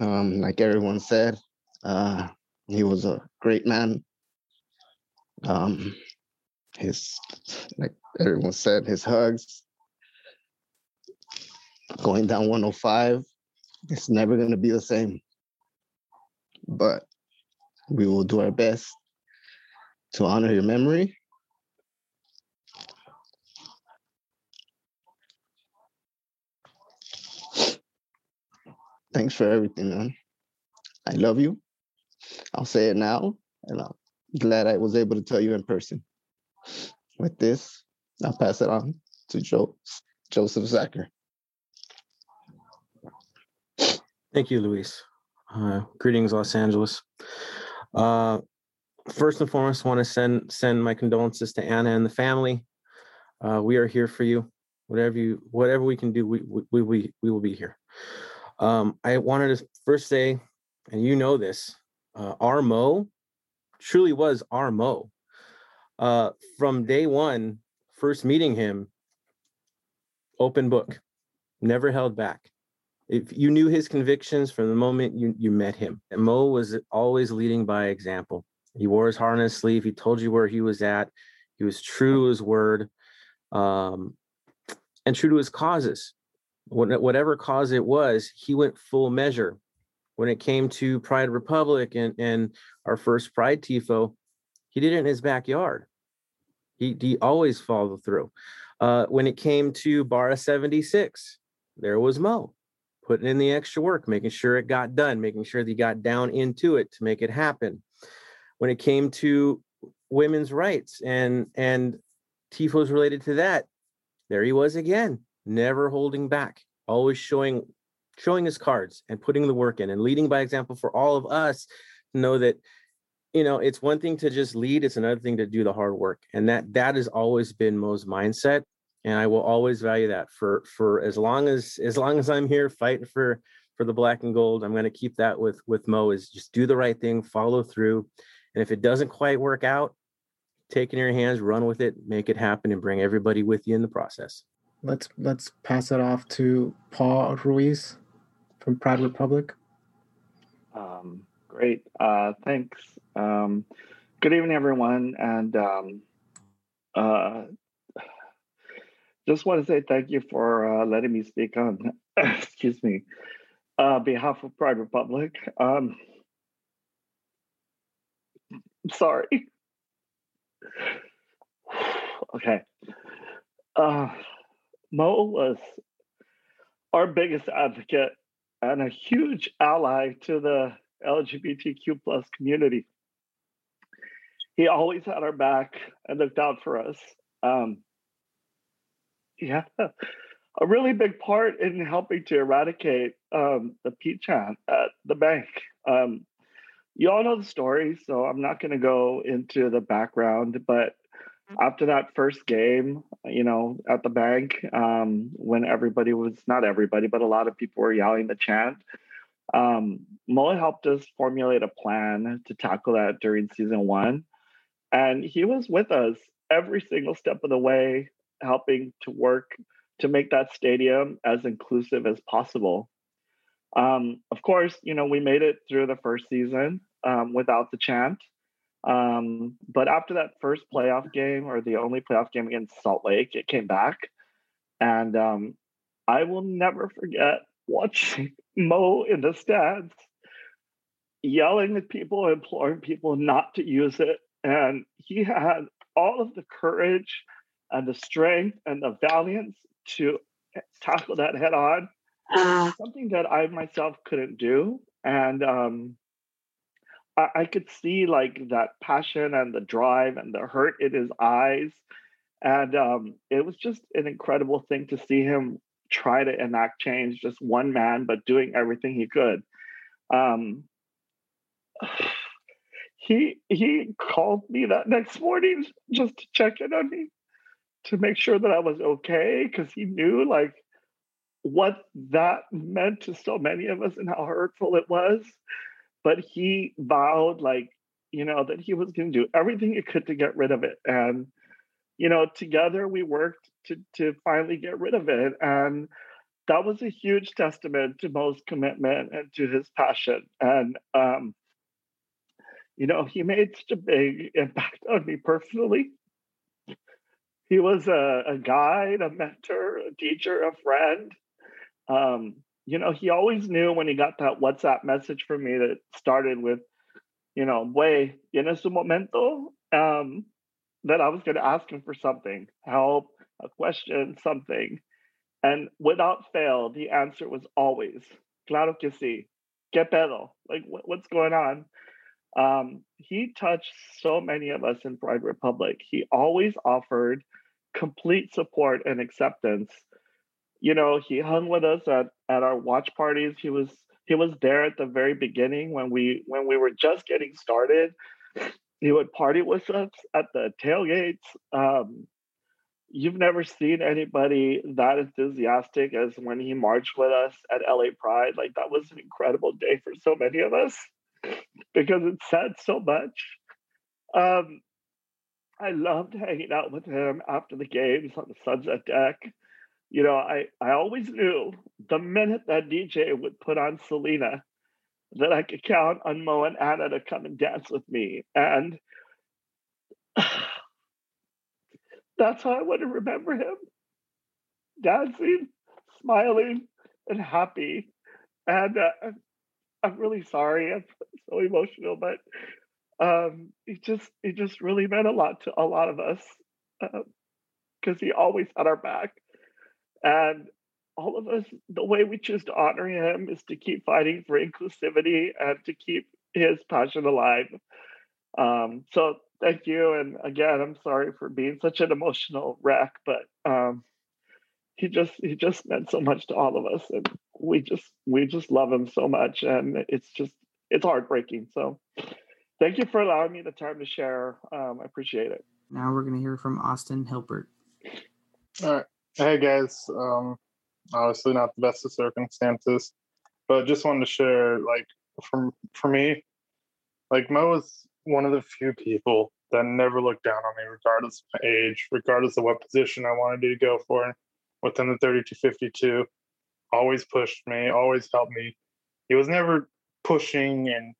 um, like everyone said, uh, he was a great man. Um, his, like everyone said, his hugs, going down 105, it's never going to be the same. But we will do our best to honor your memory. Thanks for everything, man. I love you. I'll say it now, and I'm glad I was able to tell you in person. With this, I'll pass it on to Joe, Joseph Zacher. Thank you, Luis. Uh, greetings, Los Angeles. Uh, first and foremost, I want to send send my condolences to Anna and the family. Uh, we are here for you. Whatever you, whatever we can do, we we we we will be here. Um, I wanted to first say, and you know this, uh, our Mo truly was our Mo. Uh, from day one, first meeting him, open book. never held back. If you knew his convictions from the moment you, you met him, and Mo was always leading by example. He wore his heart on his sleeve. He told you where he was at. He was true to his word um, and true to his causes. Whatever cause it was, he went full measure. When it came to Pride Republic and, and our first Pride TIFO, he did it in his backyard. He, he always followed through. Uh, when it came to Barra 76, there was Mo putting in the extra work, making sure it got done, making sure that he got down into it to make it happen. When it came to women's rights and and tifos related to that, there he was again, never holding back, always showing showing his cards and putting the work in and leading by example for all of us to know that you know it's one thing to just lead it's another thing to do the hard work and that that has always been mo's mindset and i will always value that for for as long as as long as i'm here fighting for for the black and gold i'm going to keep that with with mo is just do the right thing follow through and if it doesn't quite work out take it in your hands run with it make it happen and bring everybody with you in the process let's let's pass it off to paul ruiz from pride republic um, great uh, thanks um, good evening everyone and um, uh, just want to say thank you for uh, letting me speak on, excuse me, uh, behalf of Pride Republic. Um, sorry. okay. Uh, Mo was our biggest advocate and a huge ally to the LGBTQ plus community. He always had our back and looked out for us. Um, yeah, a really big part in helping to eradicate um, the Pete chant at the bank. Um, you all know the story, so I'm not going to go into the background. But after that first game, you know, at the bank, um, when everybody was not everybody, but a lot of people were yelling the chant, um, Mo helped us formulate a plan to tackle that during season one. And he was with us every single step of the way helping to work to make that stadium as inclusive as possible. Um, of course, you know, we made it through the first season um, without the chant. Um, but after that first playoff game, or the only playoff game against Salt Lake, it came back. And um, I will never forget watching Mo in the stands yelling at people, imploring people not to use it. And he had all of the courage and the strength and the valiance to tackle that head on. Uh, something that I myself couldn't do. And um, I, I could see like that passion and the drive and the hurt in his eyes. And um, it was just an incredible thing to see him try to enact change, just one man, but doing everything he could. Um, he he called me that next morning just to check in on me to make sure that I was okay because he knew like what that meant to so many of us and how hurtful it was. But he vowed like, you know, that he was going to do everything he could to get rid of it. And, you know, together we worked to to finally get rid of it. And that was a huge testament to Mo's commitment and to his passion. And um, you know, he made such a big impact on me personally he was a, a guide, a mentor, a teacher, a friend. Um, you know, he always knew when he got that WhatsApp message from me that started with, you know, way, tienes un momento, um, that I was going to ask him for something, help, a question, something. And without fail, the answer was always, claro que sí, que pedo, like what, what's going on? Um, he touched so many of us in Pride Republic. He always offered complete support and acceptance. You know, he hung with us at, at our watch parties. He was he was there at the very beginning when we when we were just getting started. He would party with us at the tailgates. Um, you've never seen anybody that enthusiastic as when he marched with us at LA Pride. Like that was an incredible day for so many of us because it said so much. Um, I loved hanging out with him after the games on the sunset deck. You know, I, I always knew the minute that DJ would put on Selena that I could count on Mo and Anna to come and dance with me. And that's how I want to remember him dancing, smiling, and happy. And uh, I'm really sorry. I'm so emotional, but um, it just it just really meant a lot to a lot of us because uh, he always had our back, and all of us. The way we choose to honor him is to keep fighting for inclusivity and to keep his passion alive. Um, so thank you, and again, I'm sorry for being such an emotional wreck, but um, he just he just meant so much to all of us, and we just we just love him so much, and it's just it's heartbreaking. So thank you for allowing me the time to share. Um, I appreciate it. Now we're going to hear from Austin Hilbert. All right. Hey, guys. Um, obviously, not the best of circumstances, but just wanted to share like, from for me, like Mo was one of the few people that never looked down on me, regardless of age, regardless of what position I wanted to go for within the 3252. Always pushed me, always helped me. He was never pushing and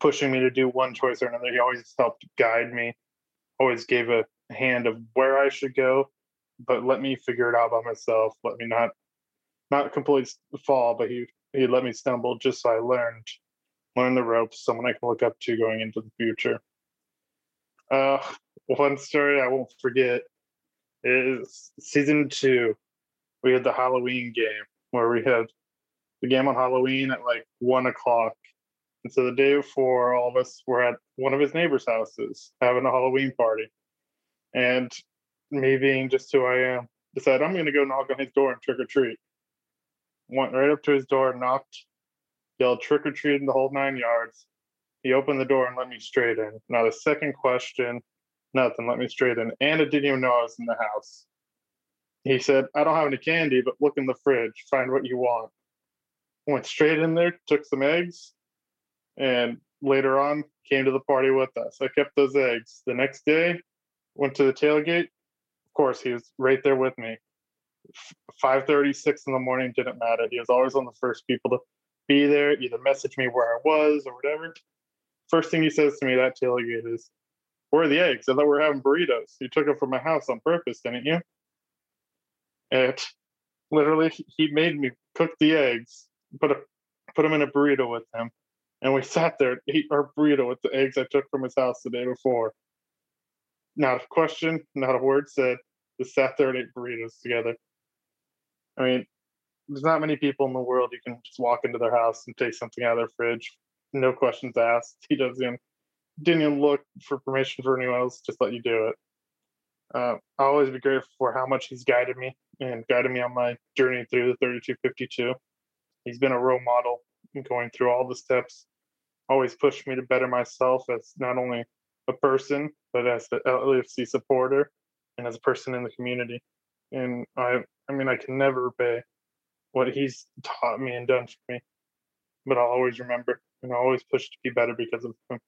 pushing me to do one choice or another. He always helped guide me, always gave a hand of where I should go, but let me figure it out by myself. Let me not not completely fall, but he he let me stumble just so I learned learn the ropes, someone I can look up to going into the future. Uh, one story I won't forget is season two. We had the Halloween game where we had the game on Halloween at like one o'clock and so the day before, all of us were at one of his neighbors' houses having a Halloween party. And me being just who I am, decided I'm going to go knock on his door and trick or treat. Went right up to his door, knocked, yelled trick or treat in the whole nine yards. He opened the door and let me straight in. Not a second question, nothing. Let me straight in. And Anna didn't even know I was in the house. He said, I don't have any candy, but look in the fridge, find what you want. Went straight in there, took some eggs, and later on came to the party with us. I kept those eggs. The next day, went to the tailgate. Course, he was right there with me. 5:30, 6 in the morning didn't matter. He was always one of the first people to be there, either message me where I was or whatever. First thing he says to me that tailgate is, "Where are the eggs? I thought we were having burritos. You took them from my house on purpose, didn't you?" And literally, he made me cook the eggs, put a put them in a burrito with him, and we sat there and ate our burrito with the eggs I took from his house the day before. Not a question, not a word said. Just sat there and ate burritos together. I mean, there's not many people in the world you can just walk into their house and take something out of their fridge, no questions asked. He doesn't even, didn't even look for permission for anyone else, just let you do it. Uh, I'll always be grateful for how much he's guided me and guided me on my journey through the 3252. He's been a role model going through all the steps always pushed me to better myself as not only a person but as the LAFC supporter and as a person in the community. And I, I mean, I can never repay what he's taught me and done for me, but I'll always remember and I'll always push to be better because of him.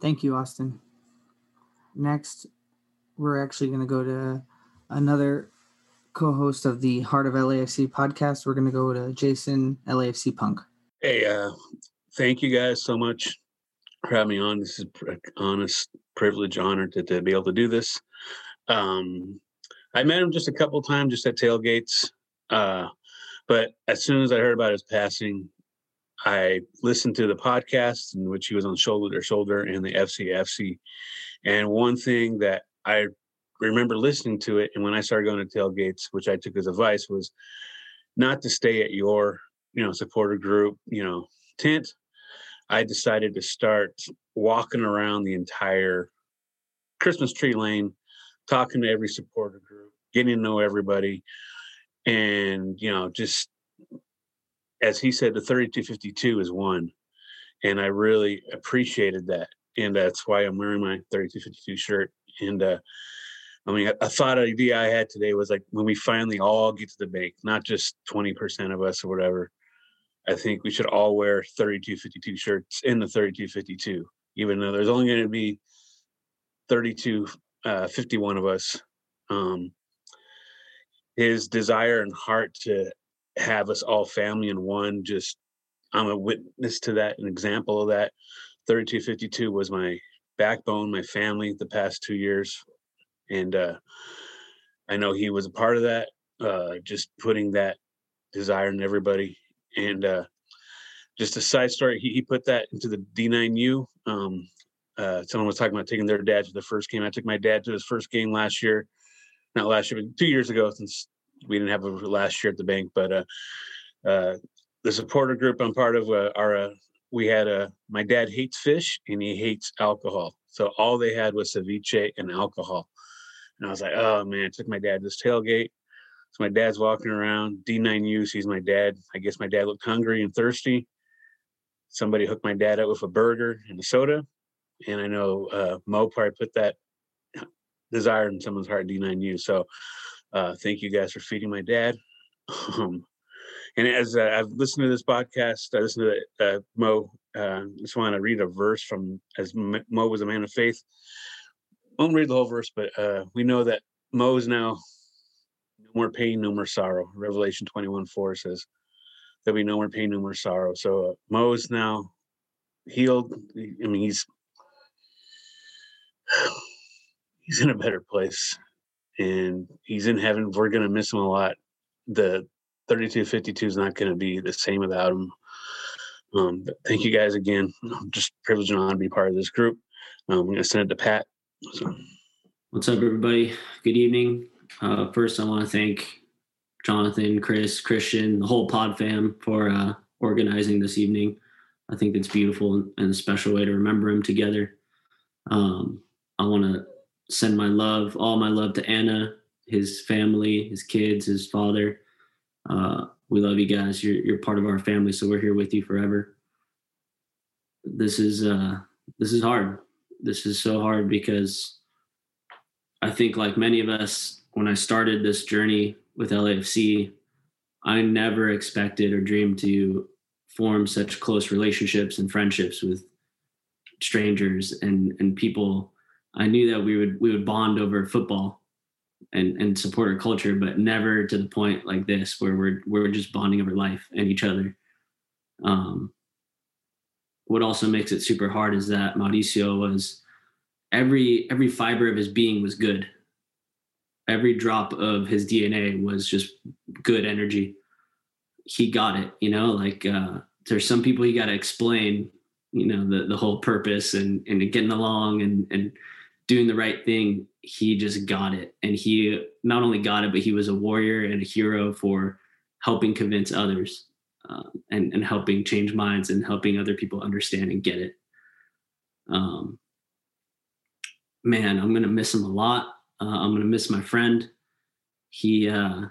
Thank you, Austin. Next, we're actually going to go to another co-host of the Heart of LAFC podcast. We're going to go to Jason LAFC Punk. Hey, uh, thank you guys so much for having me on. This is an honest privilege, honor to, to be able to do this. Um, I met him just a couple times, just at tailgates. Uh, but as soon as I heard about his passing, I listened to the podcast in which he was on Shoulder to Shoulder and the FCFC. And one thing that I remember listening to it, and when I started going to tailgates, which I took as advice, was not to stay at your you know supporter group you know tent i decided to start walking around the entire christmas tree lane talking to every supporter group getting to know everybody and you know just as he said the 3252 is one and i really appreciated that and that's why i'm wearing my 3252 shirt and uh I mean, a, thought idea I had today was like when we finally all get to the bank, not just 20% of us or whatever, I think we should all wear 3252 shirts in the 3252, even though there's only going to be 32, uh, 51 of us. Um, his desire and heart to have us all family in one just i'm a witness to that an example of that 3252 was my backbone my family the past two years and uh i know he was a part of that uh just putting that desire in everybody and uh just a side story he, he put that into the d9u um uh someone was talking about taking their dad to the first game. I took my dad to his first game last year. Not last year but two years ago since we didn't have a last year at the bank but uh uh the supporter group i'm part of uh, are uh, we had a my dad hates fish and he hates alcohol. So all they had was ceviche and alcohol. And i was like oh man. I took my dad to this tailgate. So my dad's walking around d9u sees my dad. I guess my dad looked hungry and thirsty. Somebody hooked my dad up with a burger and a soda and i know uh mo probably put that desire in someone's heart d9u so uh thank you guys for feeding my dad um and as uh, I've listened to this podcast, I listened to uh, Mo. Uh, just want to read a verse from as Mo was a man of faith. Won't read the whole verse, but uh, we know that Mo is now no more pain, no more sorrow. Revelation twenty one four says there'll be no more pain, no more sorrow. So uh, Mo is now healed. I mean, he's he's in a better place, and he's in heaven. We're gonna miss him a lot. The 3252 is not going to be the same without him. Um, thank you guys again. I'm just privileged and honored to be part of this group. Um, I'm going to send it to Pat. So. What's up, everybody? Good evening. Uh, first, I want to thank Jonathan, Chris, Christian, the whole pod fam for uh, organizing this evening. I think it's beautiful and a special way to remember him together. Um, I want to send my love, all my love to Anna, his family, his kids, his father. Uh, we love you guys. You're you're part of our family, so we're here with you forever. This is uh this is hard. This is so hard because I think like many of us, when I started this journey with LAFC, I never expected or dreamed to form such close relationships and friendships with strangers and and people. I knew that we would we would bond over football and and support our culture, but never to the point like this where we're we're just bonding over life and each other. Um, what also makes it super hard is that Mauricio was every every fiber of his being was good. Every drop of his DNA was just good energy. He got it, you know, like uh there's some people you got to explain, you know, the the whole purpose and and getting along and and doing the right thing he just got it. And he not only got it but he was a warrior and a hero for helping convince others um, and and helping change minds and helping other people understand and get it. Um man i'm gonna miss him a lot. Uh, i'm gonna miss my friend. He uh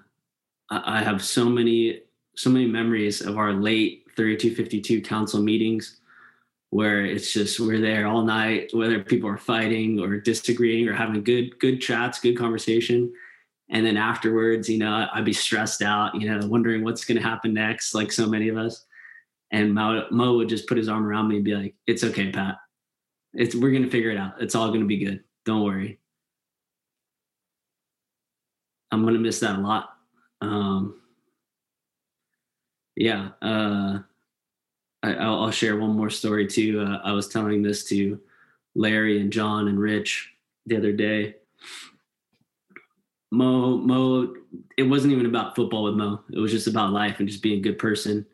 I, I have so many so many memories of our late 3252 council meetings where it's just we're there all night, whether people are fighting or disagreeing or having good good chats, good conversation. And then afterwards, you know, I'd be stressed out, you know, wondering what's going to happen next, like so many of us. And Mo, Mo would just put his arm around me and be like, "It's okay, Pat. It's we're going to figure it out. It's all going to be good. Don't worry." I'm going to miss that a lot. Um, yeah. Uh, I, will share one more story too. Uh, I was telling this to Larry and John and Rich the other day. Mo, Mo, it wasn't even about football with Mo. It was just about life and just being a good person.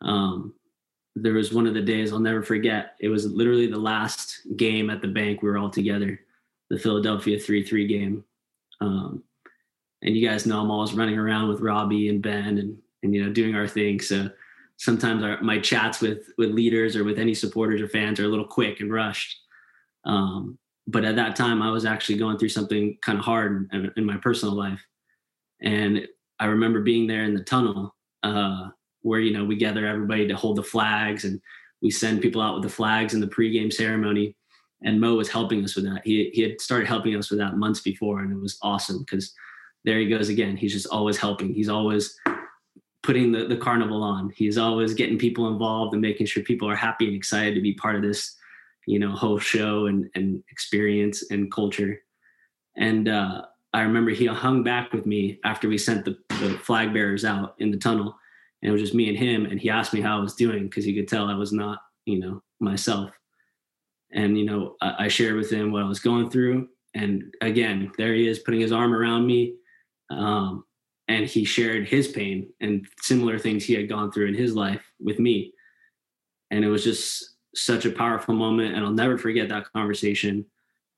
Um, there was one of the days I'll never forget. It was literally the last game at the bank. We were all together, the Philadelphia 3 3 game. Um, and you guys know I'm always running around with Robbie and Ben and, and you know, doing our thing. So sometimes our, my chats with with leaders or with any supporters or fans are a little quick and rushed. Um, but at that time, I was actually going through something kind of hard in, in, my personal life, and I remember being there in the tunnel uh, where you know we gather everybody to hold the flags and we send people out with the flags in the pregame ceremony. And Mo was helping us with that. He he had started helping us with that months before, and it was awesome because there he goes again. He's just always helping. He's always putting the, the carnival on. He's always getting people involved and making sure people are happy and excited to be part of this, you know, whole show and, and experience and culture. And uh, I remember he hung back with me after we sent the, the flag bearers out in the tunnel, and it was just me and him. And he asked me how I was doing because he could tell I was not, you know, myself. And you know, I, I shared with him what I was going through, and again, there he is putting his arm around me, um, and he shared his pain and similar things he had gone through in his life with me. And it was just such a powerful moment, and I'll never forget that conversation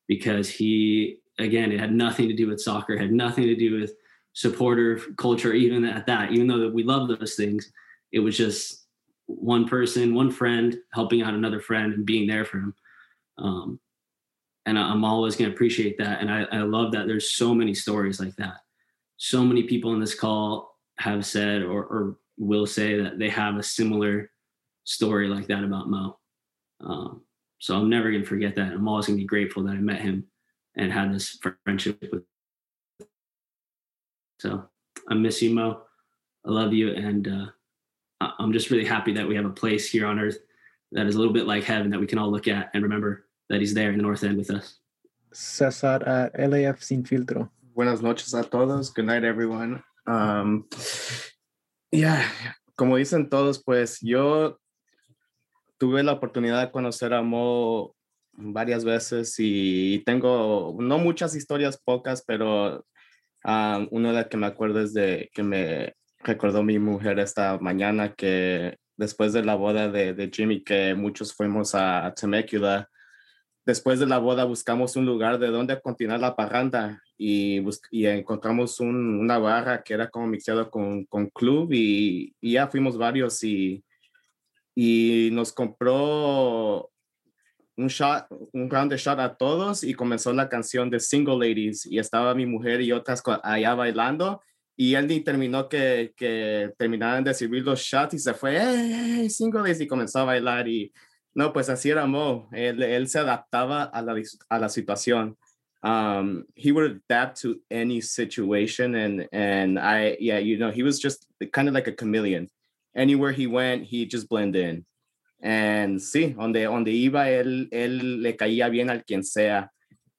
because he again it had nothing to do with soccer had nothing to do with supporter culture even at that even though we love those things. It was just one person one friend helping out another friend and being there for him. Um, and i'm always going to appreciate that and I, I love that there's so many stories like that so many people in this call have said or, or will say that they have a similar story like that about mo um, so i'm never going to forget that i'm always going to be grateful that i met him and had this friendship with. So I miss you, Mo. I love you, and uh, I'm just really happy that we have a place here on Earth that is a little bit like heaven that we can all look at and remember that He's there in the North End with us. Cesar at LAFC Sin Filtro. Buenas noches a todos. Good night, everyone. Um, yeah, como dicen todos, pues yo tuve la oportunidad de conocer a Mo varias veces y tengo no muchas historias, pocas, pero uh, una de las que me acuerdo es de que me recordó mi mujer esta mañana que después de la boda de, Jimmy, que muchos fuimos a Temecula, después de la boda buscamos un lugar de donde continuar la parranda y, encontramos un, una barra que era como mixeado con, club y, ya fuimos varios y, nos compró un shot, un round shot a todos y comenzó la canción de Single Ladies y estaba mi mujer y otras allá bailando y él ni terminó que, que terminaran de servir los shots y se fue, hey, Single Ladies y comenzó a bailar y no, pues así era Mo, él, se adaptaba a la, a la situación. Um, he would adapt to any situation and, and I, yeah, you know, he was just kind of like a chameleon. Anywhere he went, he just blended in. And sí, donde, donde iba, él, él le caía bien al quien sea.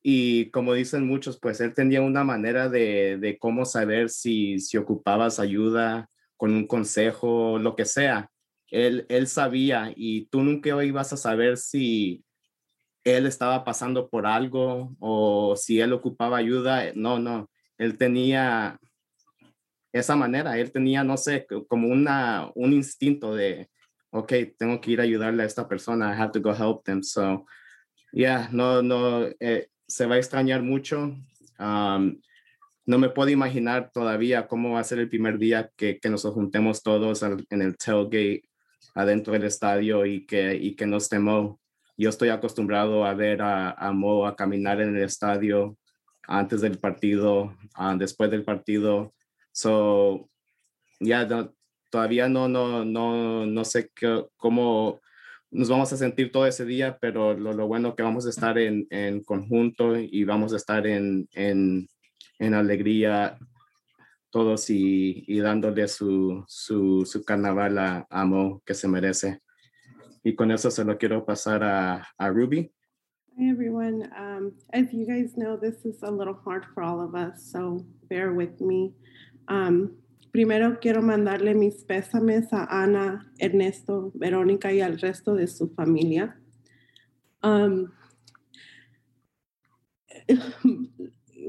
Y como dicen muchos, pues él tenía una manera de, de cómo saber si, si ocupabas ayuda con un consejo, lo que sea. Él, él sabía y tú nunca ibas a saber si él estaba pasando por algo o si él ocupaba ayuda. No, no, él tenía esa manera, él tenía, no sé, como una, un instinto de, ok, tengo que ir a ayudarle a esta persona, I have to go help them. So, yeah, no, no, eh, se va a extrañar mucho. Um, no me puedo imaginar todavía cómo va a ser el primer día que, que nos juntemos todos en el tailgate adentro del estadio y que, y que nos Mo. Yo estoy acostumbrado a ver a, a Mo a caminar en el estadio antes del partido, uh, después del partido. So, yeah, no, todavía no, no, no, no sé qué, cómo nos vamos a sentir todo ese día, pero lo, lo bueno que vamos a estar en, en conjunto y vamos a estar en, en, en alegría todos y, y dándole su, su, su, carnaval a Amo que se merece. Y con eso se lo quiero pasar a, a Ruby. Hi everyone. Um, as you guys know, this is a little hard for all of us, so bear with me. Um, Primero quiero mandarle mis pésames a Ana, Ernesto, Verónica y al resto de su familia. Um,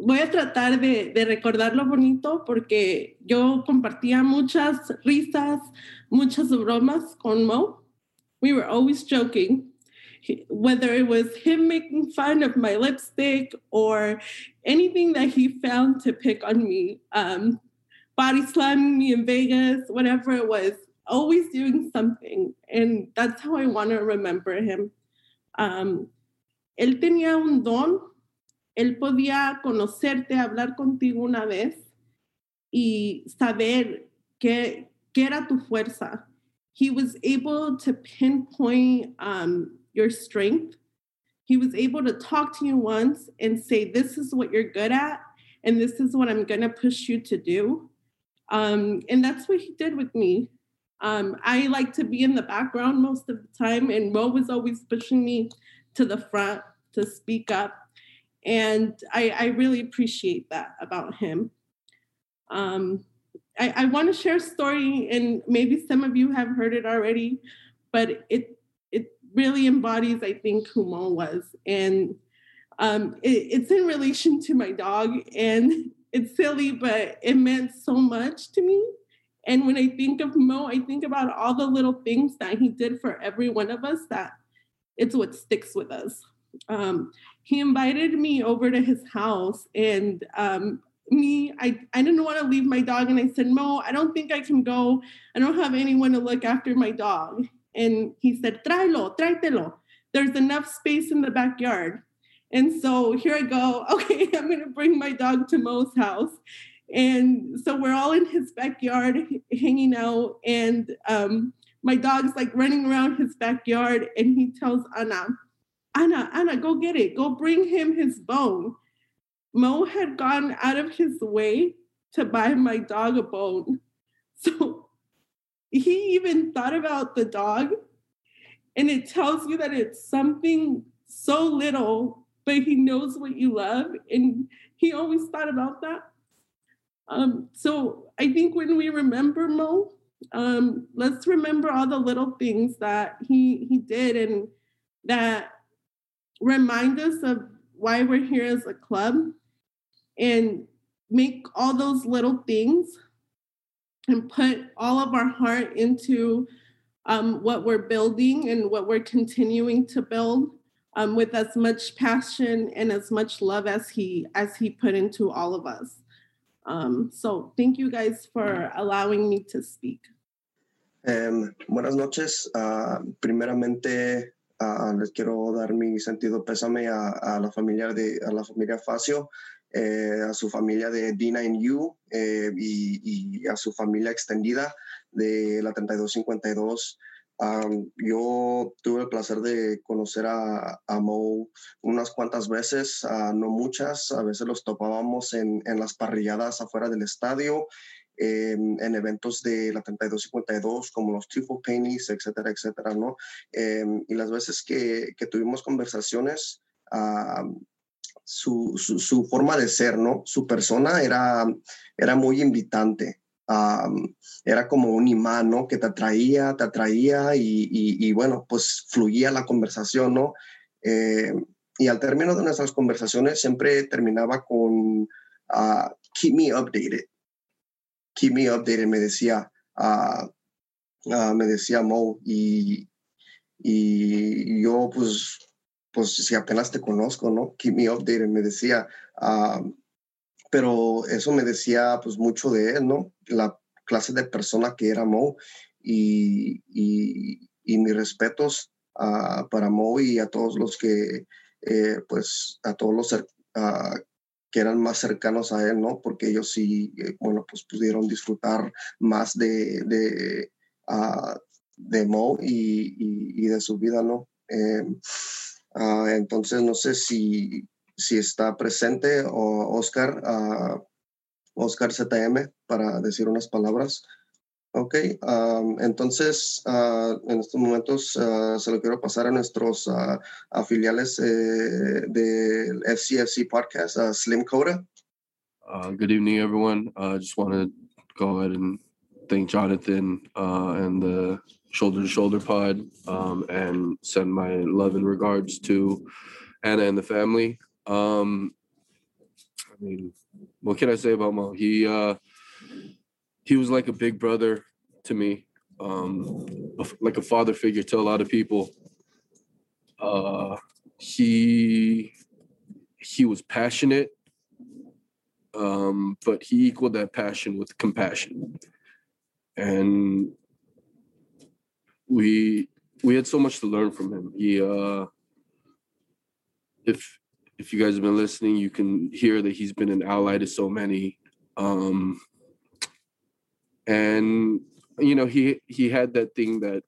voy a tratar de, de, recordar lo bonito porque yo compartía muchas risas, muchas bromas con Mo. We were always joking, whether it was him making fun of my lipstick or anything that he found to pick on me. Um, body slamming me in Vegas, whatever it was, always doing something. And that's how I want to remember him. Um, él tenía un don, él podía conocerte, hablar contigo una vez y saber qué, qué era tu fuerza. He was able to pinpoint um, your strength. He was able to talk to you once and say, This is what you're good at, and this is what I'm going to push you to do. Um, and that's what he did with me. Um, I like to be in the background most of the time, and Mo was always pushing me to the front to speak up. And I, I really appreciate that about him. Um, I, I want to share a story, and maybe some of you have heard it already, but it it really embodies, I think, who Mo was. And um, it, it's in relation to my dog, and it's silly, but it meant so much to me. And when I think of Mo, I think about all the little things that he did for every one of us that it's what sticks with us. Um, he invited me over to his house, and um, me, I, I didn't want to leave my dog. And I said, Mo, I don't think I can go. I don't have anyone to look after my dog. And he said, Tráelo, tráetelo. There's enough space in the backyard. And so here I go. Okay, I'm going to bring my dog to Mo's house. And so we're all in his backyard hanging out. And um, my dog's like running around his backyard. And he tells Anna, Anna, Anna, go get it. Go bring him his bone. Mo had gone out of his way to buy my dog a bone. So he even thought about the dog. And it tells you that it's something so little, but he knows what you love. And he always thought about that. Um, so I think when we remember Mo, um, let's remember all the little things that he he did and that remind us of why we're here as a club and make all those little things and put all of our heart into um, what we're building and what we're continuing to build um, with as much passion and as much love as he as he put into all of us. Um, so thank you guys for allowing me to speak. Buenas noches. Uh, primeramente, uh, les quiero dar mi sentido pésame a, a, la familia de a la familia Facio, eh, a su familia de D9U eh, y, y, a su familia extendida de la 3252. Um, yo tuve el placer de conocer a, a Mo unas cuantas veces, uh, no muchas, a veces los topábamos en, en las parrilladas afuera del estadio, eh, en eventos de la 3252 como los Triple Pennies, etcétera, etcétera, ¿no? Eh, y las veces que, que tuvimos conversaciones, uh, su, su, su, forma de ser, ¿no? Su persona era, era muy invitante. Um, era como un imán, ¿no? Que te atraía, te atraía y, y, y bueno, pues fluía la conversación, ¿no? Eh, y al término de nuestras conversaciones siempre terminaba con uh, keep me updated. Keep me updated, me decía, uh, me decía Mo. Y, y yo pues pues si apenas te conozco, ¿no? Keep me updated, me decía. Uh, pero eso me decía pues mucho de él, ¿no? La clase de persona que era Mo y, y, y mis respetos para Mo y a todos los que, eh, pues a todos los uh, que eran más cercanos a él, ¿no? Porque ellos sí, eh, bueno, pues pudieron disfrutar más de, de, de Mo y, y, de su vida, ¿no? Eh, Uh, entonces, no sé si, si está presente o Oscar, uh, Oscar ZM, para decir unas palabras. Ok, um, entonces uh, en estos momentos se lo quiero pasar a nuestros afiliales eh, del FCFC podcast, Slim Coda. Uh, good evening, everyone. I just want to go ahead and thank Jonathan uh and the Shoulder to Shoulder Pod, um, and send my love and regards to Anna and the family. Um, I mean, what can I say about Mo? He uh, he was like a big brother to me, um, like a father figure to a lot of people. Uh, he he was passionate, um, but he equaled that passion with compassion, and we we had so much to learn from him. He uh if if you guys have been listening, you can hear that he's been an ally to so many. Um and you know, he he had that thing that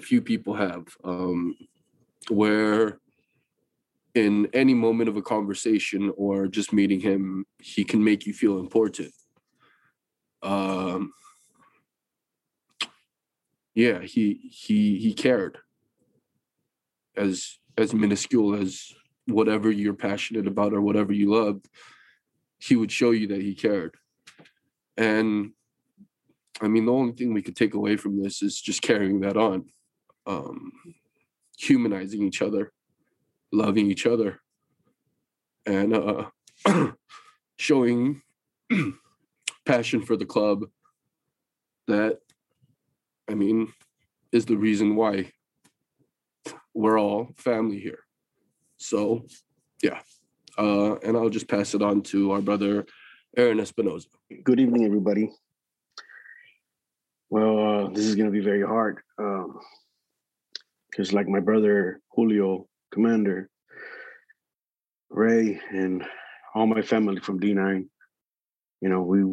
few people have, um, where in any moment of a conversation or just meeting him, he can make you feel important. Um yeah, he he he cared. As as minuscule as whatever you're passionate about or whatever you loved, he would show you that he cared. And I mean, the only thing we could take away from this is just carrying that on, um, humanizing each other, loving each other, and uh, showing passion for the club that, I mean, is the reason why we're all family here. So, yeah. Uh, and I'll just pass it on to our brother, Aaron Espinoza. Good evening, everybody. Well, uh, this is going to be very hard because, like my brother Julio, Commander, Ray, and all my family from D9, you know, we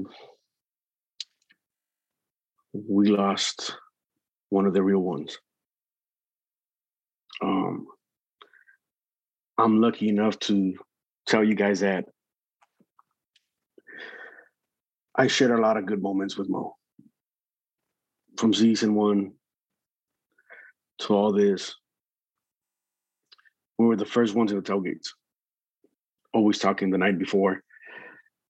we lost one of the real ones. Um, I'm lucky enough to tell you guys that I shared a lot of good moments with Mo. From season one to all this, we were the first ones at the tailgates. Always talking the night before.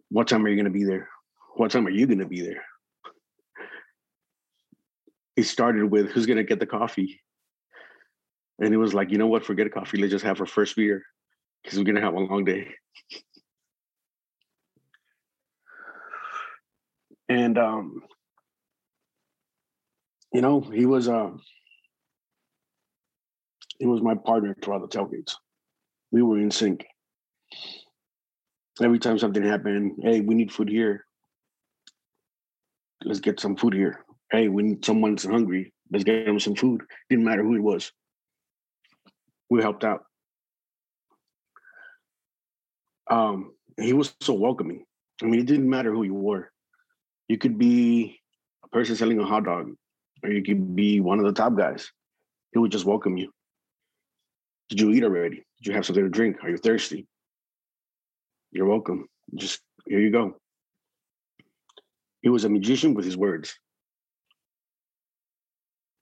What time are you going to be there? What time are you going to be there? It started with who's going to get the coffee. And it was like, you know what? Forget coffee. Let's just have our first beer because we're going to have a long day. and um, you know, he was uh, he was my partner throughout the tailgates. We were in sync. Every time something happened, hey, we need food here. Let's get some food here. Hey, need someone's hungry. Let's get them some food. Didn't matter who it was. We helped out. Um, he was so welcoming. I mean, it didn't matter who you were. You could be a person selling a hot dog, or you could be one of the top guys. He would just welcome you. Did you eat already? Did you have something to drink? Are you thirsty? You're welcome. Just here you go. He was a magician with his words.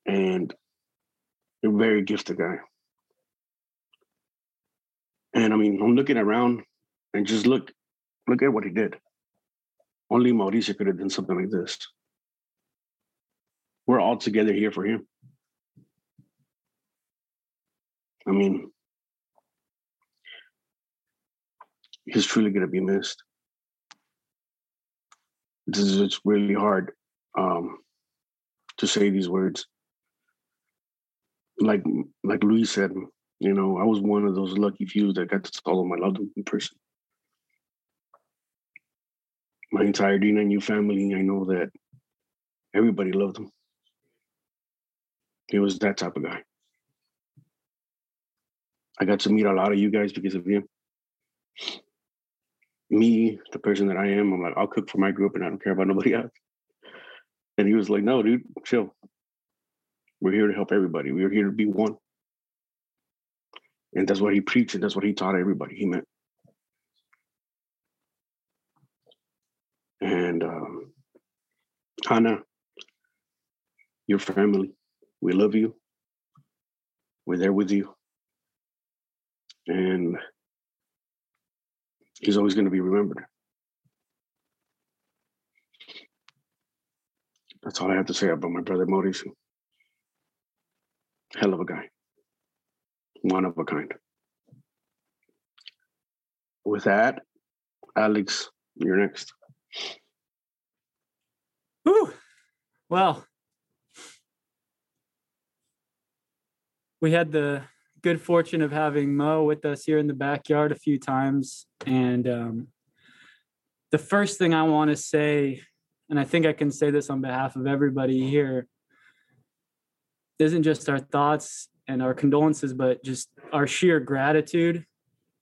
And a very gifted guy. And I mean, I'm looking around and just look, look at what he did. Only Mauricio could have done something like this. We're all together here for him. I mean, he's truly going to be missed. This is it's really hard um, to say these words. Like like Louis said, you know, I was one of those lucky few that got to follow my loved one in person. My entire D9U family, I know that everybody loved him. He was that type of guy. I got to meet a lot of you guys because of him. Me, the person that I am, I'm like, I'll cook for my group and I don't care about nobody else. And he was like, no, dude, chill. We're here to help everybody. We're here to be one. And that's what he preached and that's what he taught everybody he meant. And um, Anna, your family, we love you. We're there with you. And he's always going to be remembered. That's all I have to say about my brother Mauricio. Hell of a guy. One of a kind. With that, Alex, you're next. Whew. Well, we had the good fortune of having Mo with us here in the backyard a few times. And um, the first thing I want to say, and I think I can say this on behalf of everybody here, isn't just our thoughts and our condolences, but just our sheer gratitude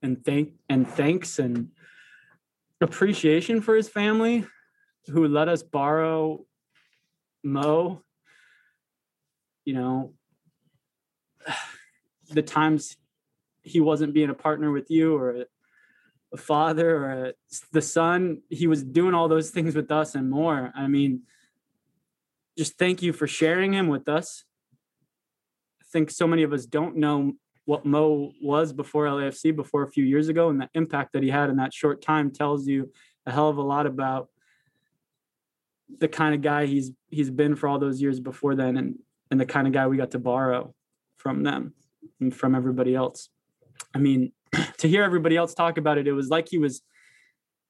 and thank and thanks and appreciation for his family who let us borrow Mo. You know, the times he wasn't being a partner with you or a, father or a, the son, he was doing all those things with us and more. I mean, just thank you for sharing him with us. I think so many of us don't know what Mo was before LAFC, before a few years ago, and the impact that he had in that short time tells you a hell of a lot about the kind of guy he's he's been for all those years before then, and and the kind of guy we got to borrow from them and from everybody else. I mean, to hear everybody else talk about it, it was like he was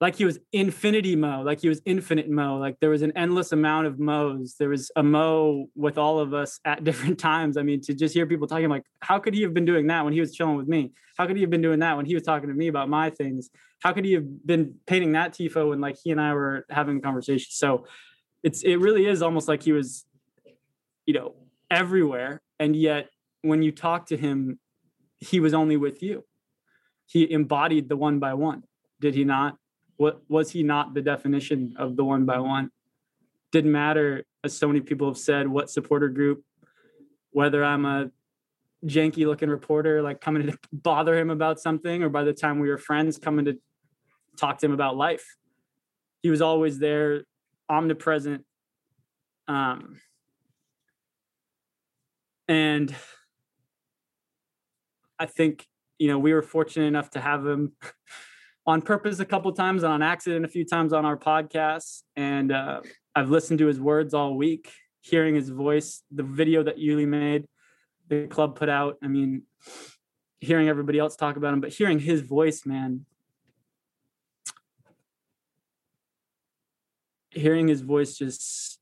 like he was infinity Mo, like he was infinite Mo. Like there was an endless amount of Mo's. There was a Mo with all of us at different times. I mean, to just hear people talking like, how could he have been doing that when he was chilling with me? How could he have been doing that when he was talking to me about my things? How could he have been painting that tifo when like he and I were having a conversation? So it's it really is almost like he was, you know, everywhere. And yet when you talked to him, he was only with you. He embodied the one by one, did he not? What was he not the definition of the one by one? Didn't matter, as so many people have said, what supporter group, whether I'm a janky looking reporter like coming to bother him about something, or by the time we were friends, coming to talk to him about life. He was always there, omnipresent. Um, and I think, you know, we were fortunate enough to have him on purpose a couple times and on accident a few times on our podcast. And uh, I've listened to his words all week, hearing his voice, the video that Yuli made, the club put out. I mean, hearing everybody else talk about him, but hearing his voice, man. Hearing his voice just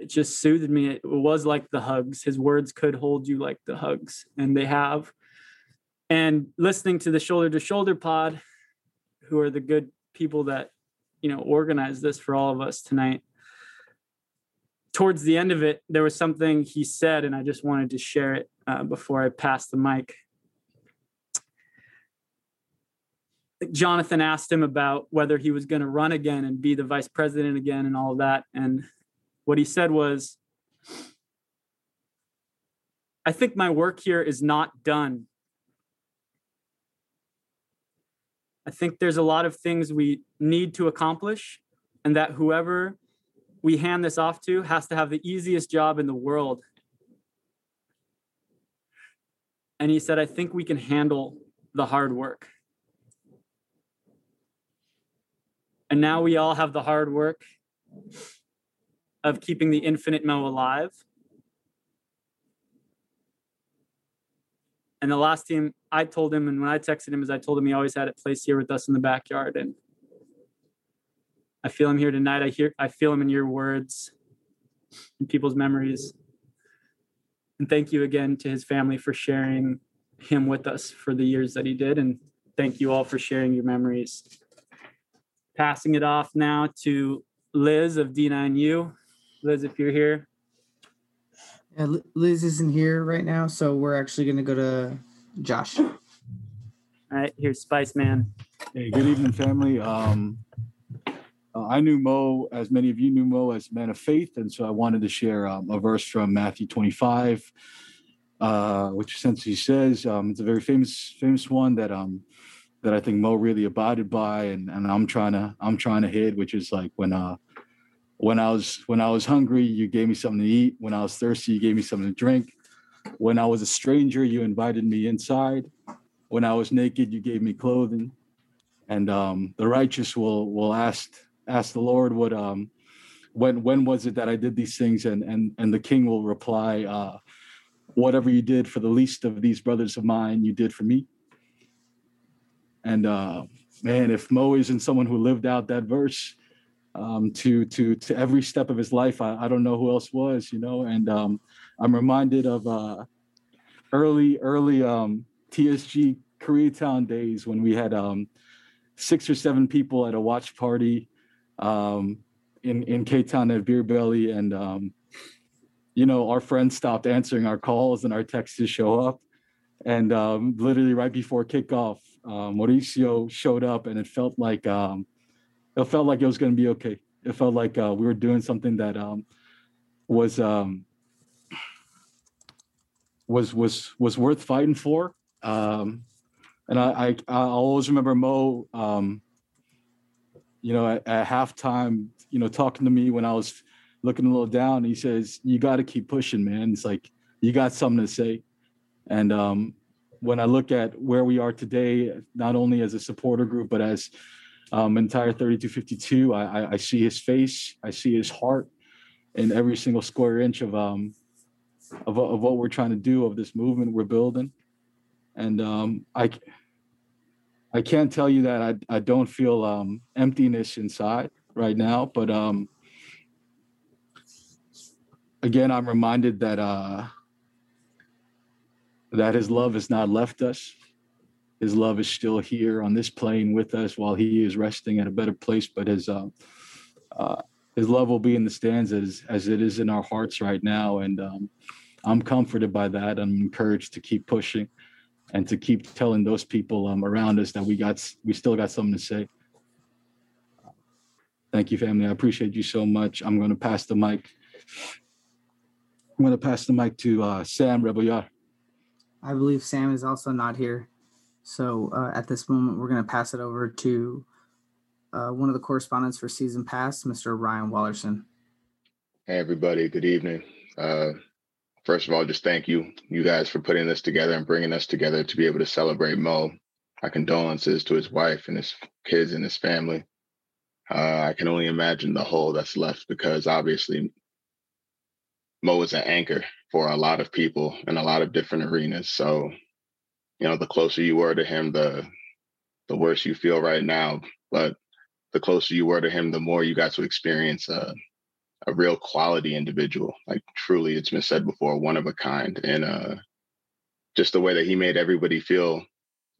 it just soothed me. It was like the hugs. His words could hold you like the hugs, and they have and listening to the shoulder to shoulder pod who are the good people that you know organized this for all of us tonight towards the end of it there was something he said and i just wanted to share it uh, before i pass the mic jonathan asked him about whether he was going to run again and be the vice president again and all that and what he said was i think my work here is not done I think there's a lot of things we need to accomplish, and that whoever we hand this off to has to have the easiest job in the world. And he said, I think we can handle the hard work. And now we all have the hard work of keeping the infinite Mo alive. And the last team I told him, and when I texted him, is I told him he always had it placed here with us in the backyard. And I feel him here tonight. I hear, I feel him in your words, in people's memories. And thank you again to his family for sharing him with us for the years that he did. And thank you all for sharing your memories. Passing it off now to Liz of D9U. Liz, if you're here. Yeah, Liz isn't here right now, so we're actually going to go to Josh. All right, here's Spice Man. Hey, good evening, family. Um, uh, I knew Mo, as many of you knew Mo, as man of faith, and so I wanted to share um, a verse from Matthew 25, uh, which essentially says um, it's a very famous, famous one that um that I think Mo really abided by, and and I'm trying to I'm trying to hit, which is like when uh when I was when I was hungry, you gave me something to eat. When I was thirsty, you gave me something to drink. When I was a stranger, you invited me inside. When I was naked, you gave me clothing. And um, the righteous will will ask ask the Lord what um when when was it that I did these things? And and and the king will reply, uh, whatever you did for the least of these brothers of mine, you did for me. And uh, man, if Mo isn't someone who lived out that verse, um, to to to every step of his life. I, I don't know who else was, you know. And um, I'm reminded of uh, early early um, TSG Koreatown days when we had um, six or seven people at a watch party um, in in K Town at Beer Belly, and um, you know our friends stopped answering our calls and our texts to show up. And um, literally right before kickoff, um, Mauricio showed up, and it felt like um, it felt like it was going to be okay. It felt like uh, we were doing something that um, was um, was was was worth fighting for. Um, and I, I I always remember Mo, um, you know, at, at halftime, you know, talking to me when I was looking a little down. He says, "You got to keep pushing, man. It's like you got something to say." And um, when I look at where we are today, not only as a supporter group, but as um, entire 3252, I, I, I see his face, I see his heart in every single square inch of um of, of what we're trying to do of this movement we're building. And um, I I can't tell you that I, I don't feel um, emptiness inside right now, but um, again, I'm reminded that uh, that His love has not left us. His love is still here on this plane with us while He is resting at a better place. But His uh, uh, His love will be in the stands as as it is in our hearts right now, and um, I'm comforted by that. I'm encouraged to keep pushing and to keep telling those people um, around us that we got we still got something to say. Thank you, family. I appreciate you so much. I'm going to pass the mic. I'm going to pass the mic to uh, Sam Rebelliar. I believe Sam is also not here. So uh, at this moment, we're going to pass it over to uh, one of the correspondents for season pass, Mr. Ryan Wallerson. Hey, everybody. Good evening. Uh, first of all, just thank you, you guys, for putting this together and bringing us together to be able to celebrate Mo. My condolences to his wife and his kids and his family. Uh, I can only imagine the hole that's left because obviously Mo is an anchor for a lot of people in a lot of different arenas. So, you know, the closer you were to him, the the worse you feel right now. But the closer you were to him, the more you got to experience a, a real quality individual. Like truly, it's been said before, one of a kind. And uh, just the way that he made everybody feel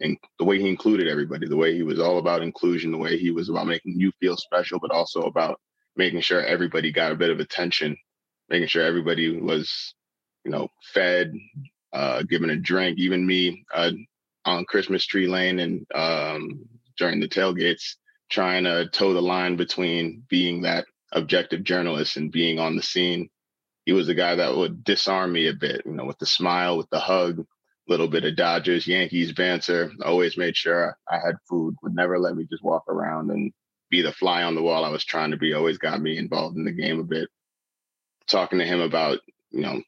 and the way he included everybody, the way he was all about inclusion, the way he was about making you feel special, but also about making sure everybody got a bit of attention, making sure everybody was, you know, fed, uh, given a drink. Even me uh, on Christmas Tree Lane and um, during the tailgates, trying to toe the line between being that objective journalist and being on the scene. He was a guy that would disarm me a bit, you know, with the smile, with the hug, little bit of Dodgers, Yankees banter. Always made sure I had food, would never let me just walk around and be the fly on the wall I was trying to be. Always got me involved in the game a bit. Talking to him about, you know,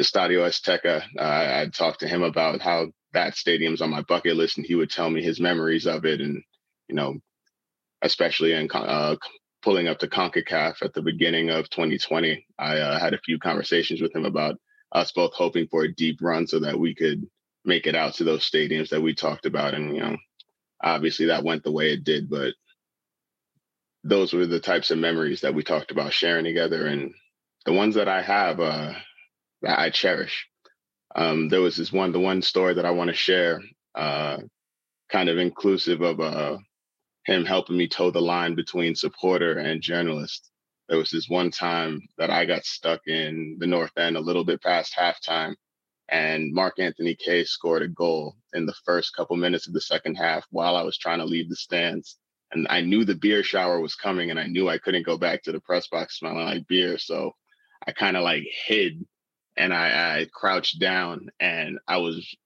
Estadio Azteca, uh, I talked to him about how that stadium's on my bucket list, and he would tell me his memories of it, and you know, especially in uh, pulling up to CONCACAF at the beginning of 2020. I uh, had a few conversations with him about us both hoping for a deep run so that we could make it out to those stadiums that we talked about. And, you know, obviously that went the way it did, but those were the types of memories that we talked about sharing together. And the ones that I have, uh, that I cherish. Um, there was this one, the one story that I want to share, uh, kind of inclusive of uh, him helping me toe the line between supporter and journalist. There was this one time that I got stuck in the North End a little bit past halftime, and Mark Anthony Kaye scored a goal in the first couple minutes of the second half while I was trying to leave the stands. And I knew the beer shower was coming, and I knew I couldn't go back to the press box smelling like beer. So I kind of like hid and I, I crouched down, and I was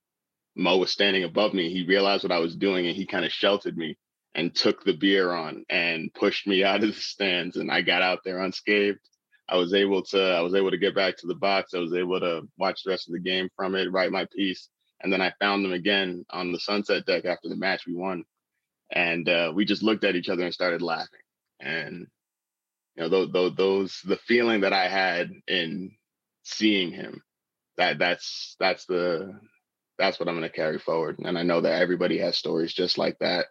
Mo was standing above me. He realized what I was doing, and he kind of sheltered me and took the beer on and pushed me out of the stands and I got out there unscathed. I was able to I was able to get back to the box. I was able to watch the rest of the game from it, write my piece. And then I found them again on the sunset deck after the match we won. And uh, we just looked at each other and started laughing. And you know, those, those, those the feeling that I had in seeing him, that that's that's the that's what I'm going to carry forward. And I know that everybody has stories just like that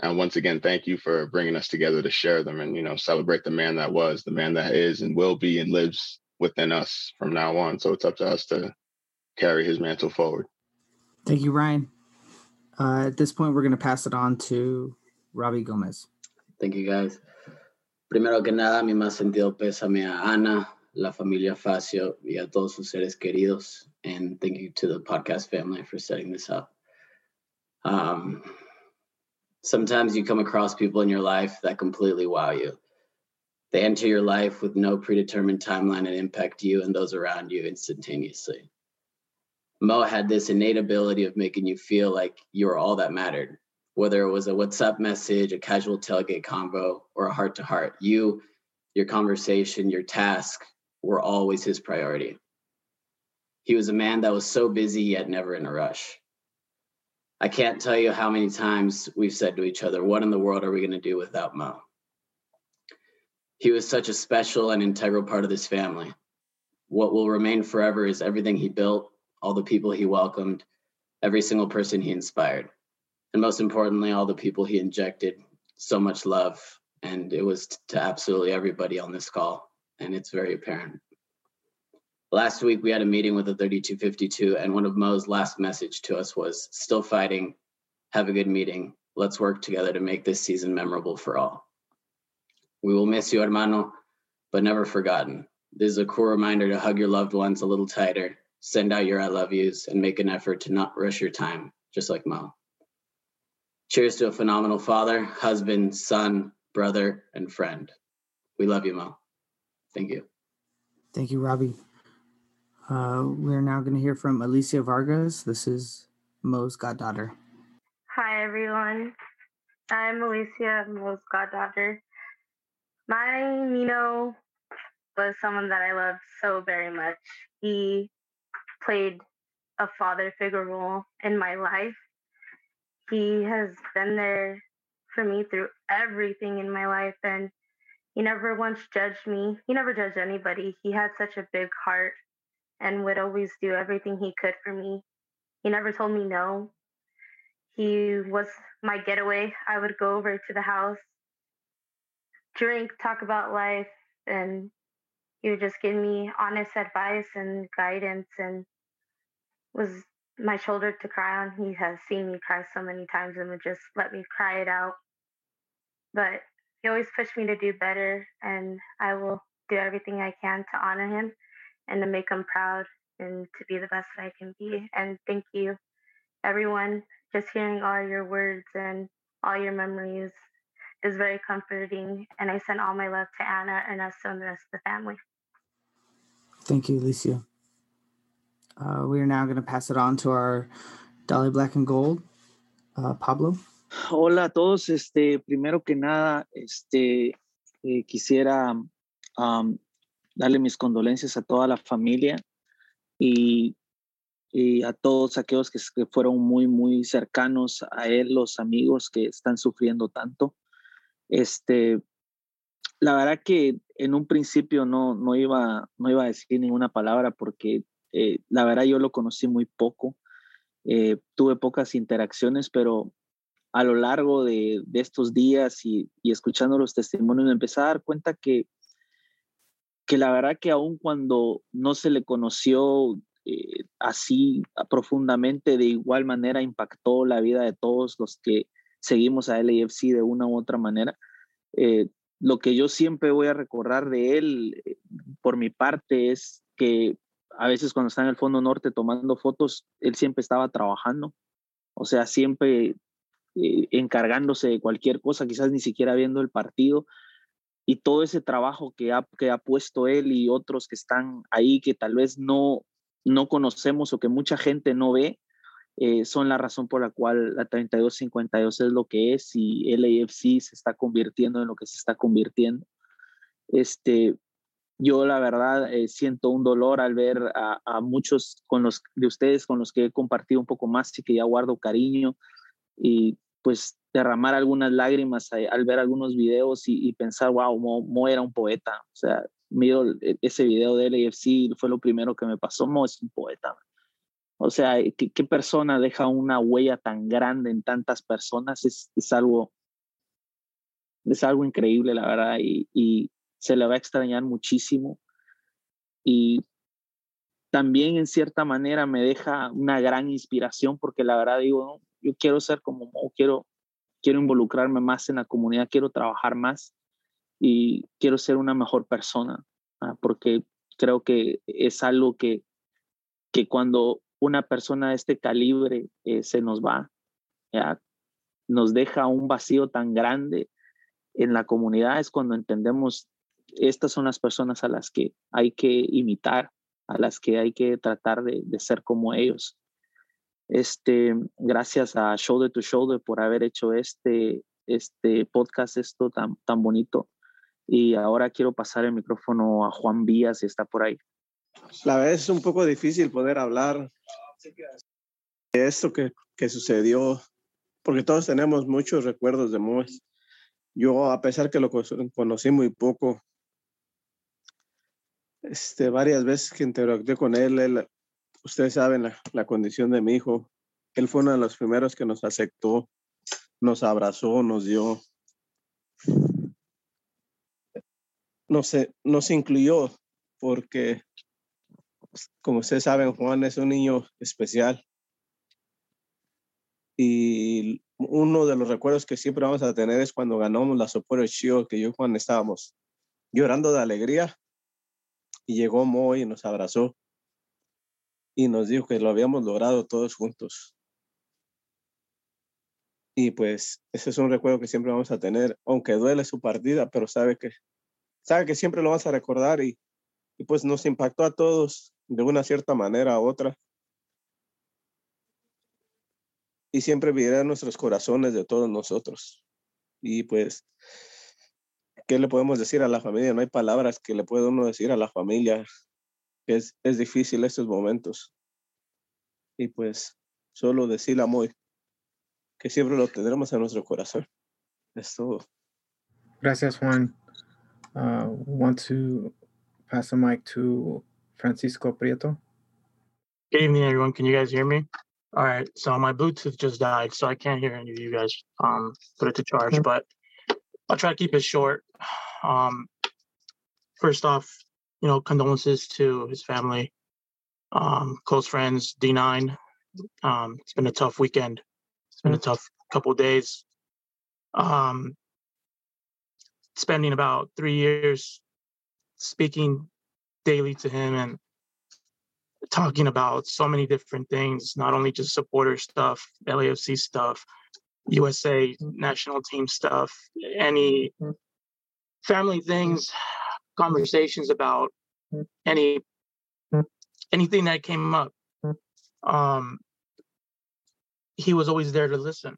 and once again, thank you for bringing us together to share them and, you know, celebrate the man that was, the man that is and will be and lives within us from now on. So it's up to us to carry his mantle forward. Thank you, Ryan. Uh, at this point, we're going to pass it on to Robbie Gomez. Thank you, guys. Primero que nada, mi más sentido pésame a Ana, la familia Facio, y a todos sus seres queridos. And thank you to the podcast family for setting this up. Um, sometimes you come across people in your life that completely wow you. They enter your life with no predetermined timeline and impact you and those around you instantaneously. Mo had this innate ability of making you feel like you were all that mattered, whether it was a WhatsApp message, a casual tailgate convo, or a heart to heart. You, your conversation, your task were always his priority. He was a man that was so busy yet never in a rush. I can't tell you how many times we've said to each other, What in the world are we going to do without Mo? He was such a special and integral part of this family. What will remain forever is everything he built, all the people he welcomed, every single person he inspired, and most importantly, all the people he injected so much love. And it was to absolutely everybody on this call. And it's very apparent. Last week, we had a meeting with the 3252, and one of Mo's last message to us was still fighting, have a good meeting. Let's work together to make this season memorable for all. We will miss you, hermano, but never forgotten. This is a cool reminder to hug your loved ones a little tighter, send out your I love yous, and make an effort to not rush your time, just like Mo. Cheers to a phenomenal father, husband, son, brother, and friend. We love you, Mo. Thank you. Thank you, Robbie. Uh, we're now going to hear from Alicia Vargas. This is Mo's goddaughter. Hi, everyone. I'm Alicia, Mo's goddaughter. My Nino was someone that I loved so very much. He played a father figure role in my life. He has been there for me through everything in my life, and he never once judged me. He never judged anybody. He had such a big heart and would always do everything he could for me. He never told me no. He was my getaway. I would go over to the house, drink, talk about life, and he would just give me honest advice and guidance and was my shoulder to cry on. He has seen me cry so many times and would just let me cry it out. But he always pushed me to do better, and I will do everything I can to honor him and to make him proud and to be the best that I can be. And thank you, everyone. Just hearing all your words and all your memories is very comforting. And I send all my love to Anna, and us and the rest of the family. Thank you, Alicia. Uh, we are now going to pass it on to our Dolly Black and Gold, uh, Pablo. Hola a todos. Este, primero que nada, este, eh, quisiera darle mis condolencias a toda la familia y, y a todos aquellos que, que, fueron muy, muy cercanos a él, los amigos que están sufriendo tanto. Este, la verdad que en un principio no, no, iba, no iba a decir ninguna palabra porque eh, la verdad yo lo conocí muy poco. Eh, tuve pocas interacciones, pero a lo largo de, de estos días y, escuchando los testimonios me empecé a dar cuenta que que la verdad que aun cuando no se le conoció eh, así profundamente, de igual manera impactó la vida de todos los que seguimos a LAFC de una u otra manera. Eh, lo que yo siempre voy a recordar de él, eh, por mi parte, es que a veces cuando está en el Fondo Norte tomando fotos, él siempre estaba trabajando, o sea, siempre encargándose de cualquier cosa, quizás ni siquiera viendo el partido, y todo ese trabajo que ha, que ha puesto él y otros que están ahí que tal vez no, no conocemos o que mucha gente no ve, eh, son la razón por la cual la 3252 es lo que es y el AFC se está convirtiendo en lo que se está convirtiendo. Este, yo la verdad eh, siento un dolor al ver a, a, muchos con los, de ustedes con los que he compartido un poco más y que ya guardo cariño y pues derramar algunas lágrimas al ver algunos videos y, pensar, wow, Mo, era un poeta. O sea, miro e, ese video de LAFC, fue lo primero que me pasó, Mo es un poeta. O sea, ¿qué, qué persona deja una huella tan grande en tantas personas? Es, es, algo, es algo increíble, la verdad, y, y se le va a extrañar muchísimo. Y también en cierta manera me deja una gran inspiración porque la verdad digo, yo quiero ser como Mo, quiero, quiero involucrarme más en la comunidad, quiero trabajar más y quiero ser una mejor persona, ¿ah? porque creo que es algo que, que cuando una persona de este calibre eh, se nos va, ¿ya? nos deja un vacío tan grande en la comunidad, es cuando entendemos, estas son las personas a las que hay que imitar, a las que hay que tratar de, de ser como ellos. Este, gracias a Shoulder to Shoulder por haber hecho este, este podcast, esto tan, tan bonito. Y ahora quiero pasar el micrófono a Juan Vías, si está por ahí. la verdad es un poco difícil poder hablar de esto que, que sucedió, porque todos tenemos muchos recuerdos de Moes. Yo, a pesar que lo conocí muy poco, este, varias veces que interactué con él, él ustedes saben la, la, condición de mi hijo. Él fue uno de los primeros que nos aceptó, nos abrazó, nos dio, nos, nos incluyó, porque como ustedes saben, Juan es un niño especial. Y uno de los recuerdos que siempre vamos a tener es cuando ganamos la Supporter Shield, que yo y Juan estábamos llorando de alegría. Y llegó Moy y nos abrazó. Y nos dijo que lo habíamos logrado todos juntos. Y pues ese es un recuerdo que siempre vamos a tener, aunque duele su partida, pero sabe que, sabe que siempre lo vamos a recordar y, y pues nos impactó a todos de una cierta manera u otra. Y siempre vivirá en nuestros corazones de todos nosotros. Y pues, ¿qué le podemos decir a la familia? No hay palabras que le pueda uno decir a la familia. Es, es difícil estos momentos. Y pues, solo decirle a Moy que siempre lo tendremos en nuestro corazón. Es todo. Gracias, Juan. Uh, want to pass the mic to Francisco Prieto. Good evening, everyone. Can you guys hear me? All right. So my Bluetooth just died, so I can't hear any of you guys. Um, put it to charge, but I'll try to keep it short. Um, first off, you know, condolences to his family, um, close friends, D9. Um, it's been a tough weekend. It's been a tough couple days. Um, spending about three years speaking daily to him and talking about so many different things, not only just supporter stuff, LAFC stuff, USA national team stuff, any family things, conversations about any anything that came up. Um, he was always there to listen.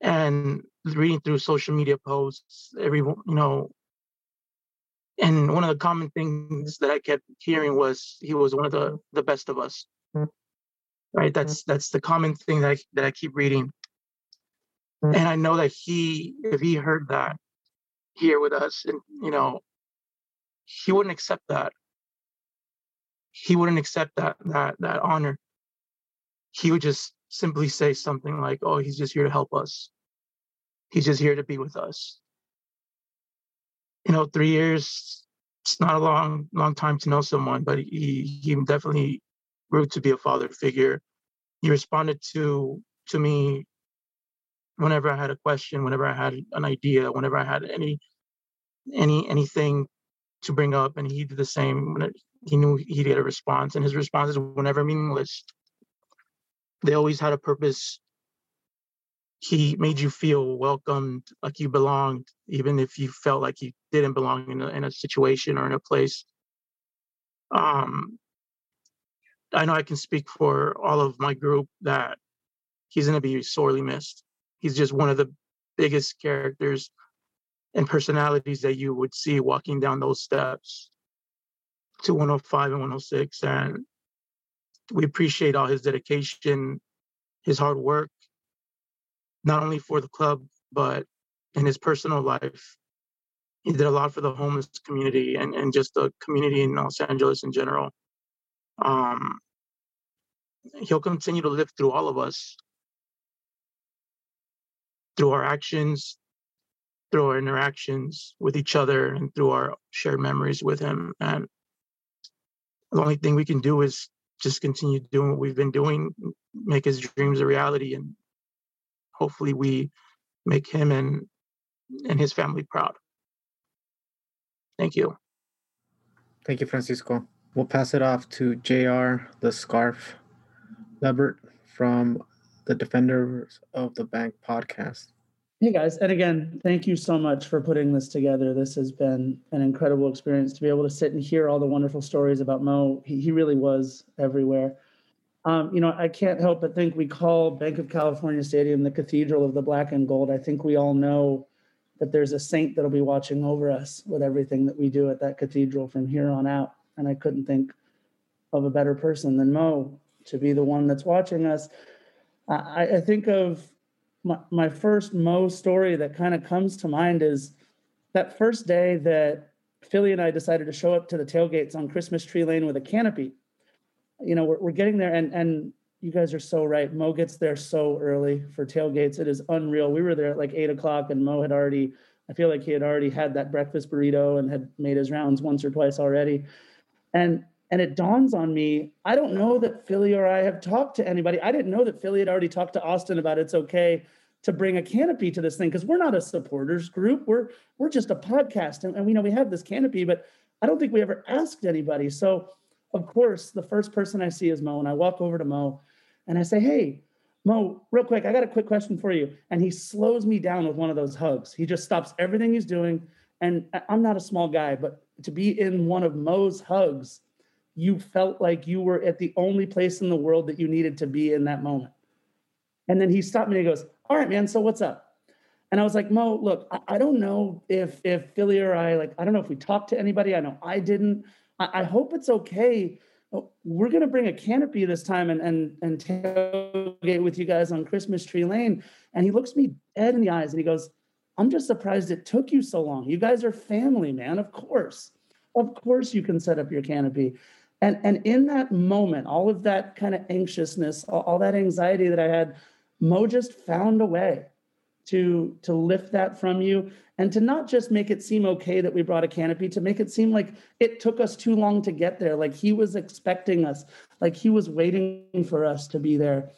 And reading through social media posts, every you know, and one of the common things that I kept hearing was he was one of the the best of us. Right. That's that's the common thing that I, that I keep reading. And I know that he, if he heard that here with us, and you know, he wouldn't accept that. He wouldn't accept that that that honor. He would just simply say something like, "Oh, he's just here to help us. He's just here to be with us." you know, three years, it's not a long, long time to know someone, but he, he definitely grew to be a father figure. He responded to, to me whenever I had a question, whenever I had an idea, whenever I had any, any, anything to bring up. And he did the same when it, he knew he'd get a response and his responses were never meaningless. They always had a purpose he made you feel welcomed, like you belonged, even if you felt like you didn't belong in a, in a situation or in a place. Um, I know I can speak for all of my group that he's going to be sorely missed. He's just one of the biggest characters and personalities that you would see walking down those steps to 105 and 106. And we appreciate all his dedication, his hard work, not only for the club, but in his personal life. He did a lot for the homeless community and, and just the community in Los Angeles in general. Um, he'll continue to live through all of us, through our actions, through our interactions with each other, and through our shared memories with him. And the only thing we can do is just continue doing what we've been doing, make his dreams a reality, and hopefully we make him and and his family proud. Thank you. Thank you, Francisco. We'll pass it off to JR, the scarf Lebert from the Defenders of the Bank podcast. Hey guys, and again, thank you so much for putting this together. This has been an incredible experience to be able to sit and hear all the wonderful stories about Mo. He, he really was everywhere. Um, you know, I can't help but think we call Bank of California Stadium the Cathedral of the Black and Gold. I think we all know that there's a saint that'll be watching over us with everything that we do at that cathedral from here on out. And I couldn't think of a better person than Mo to be the one that's watching us. I, I think of my, my first Mo story that kind of comes to mind is that first day that Philly and I decided to show up to the tailgates on Christmas Tree Lane with a canopy. You know, we're, we're getting there, and and you guys are so right. Mo gets there so early for tailgates. It is unreal. We were there at like eight o'clock, and Mo had already. I feel like he had already had that breakfast burrito and had made his rounds once or twice already. And and it dawns on me, I don't know that Philly or I have talked to anybody. I didn't know that Philly had already talked to Austin about it's okay to bring a canopy to this thing because we're not a supporters group. We're we're just a podcast, and, and we know we have this canopy, but I don't think we ever asked anybody. So, of course, the first person I see is Mo, and I walk over to Mo, and I say, "Hey, Mo, real quick, I got a quick question for you." And he slows me down with one of those hugs. He just stops everything he's doing, and uh, I'm not a small guy, but to be in one of Mo's hugs, you felt like you were at the only place in the world that you needed to be in that moment. And then he stopped me and he goes, all right, man, so what's up? And I was like, Mo, look, I, I, don't know if if Philly or I like, I don't know if we talked to anybody. I know I didn't. I, I hope it's okay. Oh, we're gonna bring a canopy this time and and and tailgate with you guys on Christmas Tree Lane. And he looks me dead in the eyes and he goes, I'm just surprised it took you so long. You guys are family, man. Of course. Of course you can set up your canopy. And and in that moment, all of that kind of anxiousness, all, all that anxiety that I had Mo just found a way to to lift that from you and to not just make it seem okay that we brought a canopy to make it seem like it took us too long to get there. Like he was expecting us. Like he was waiting for us to be there.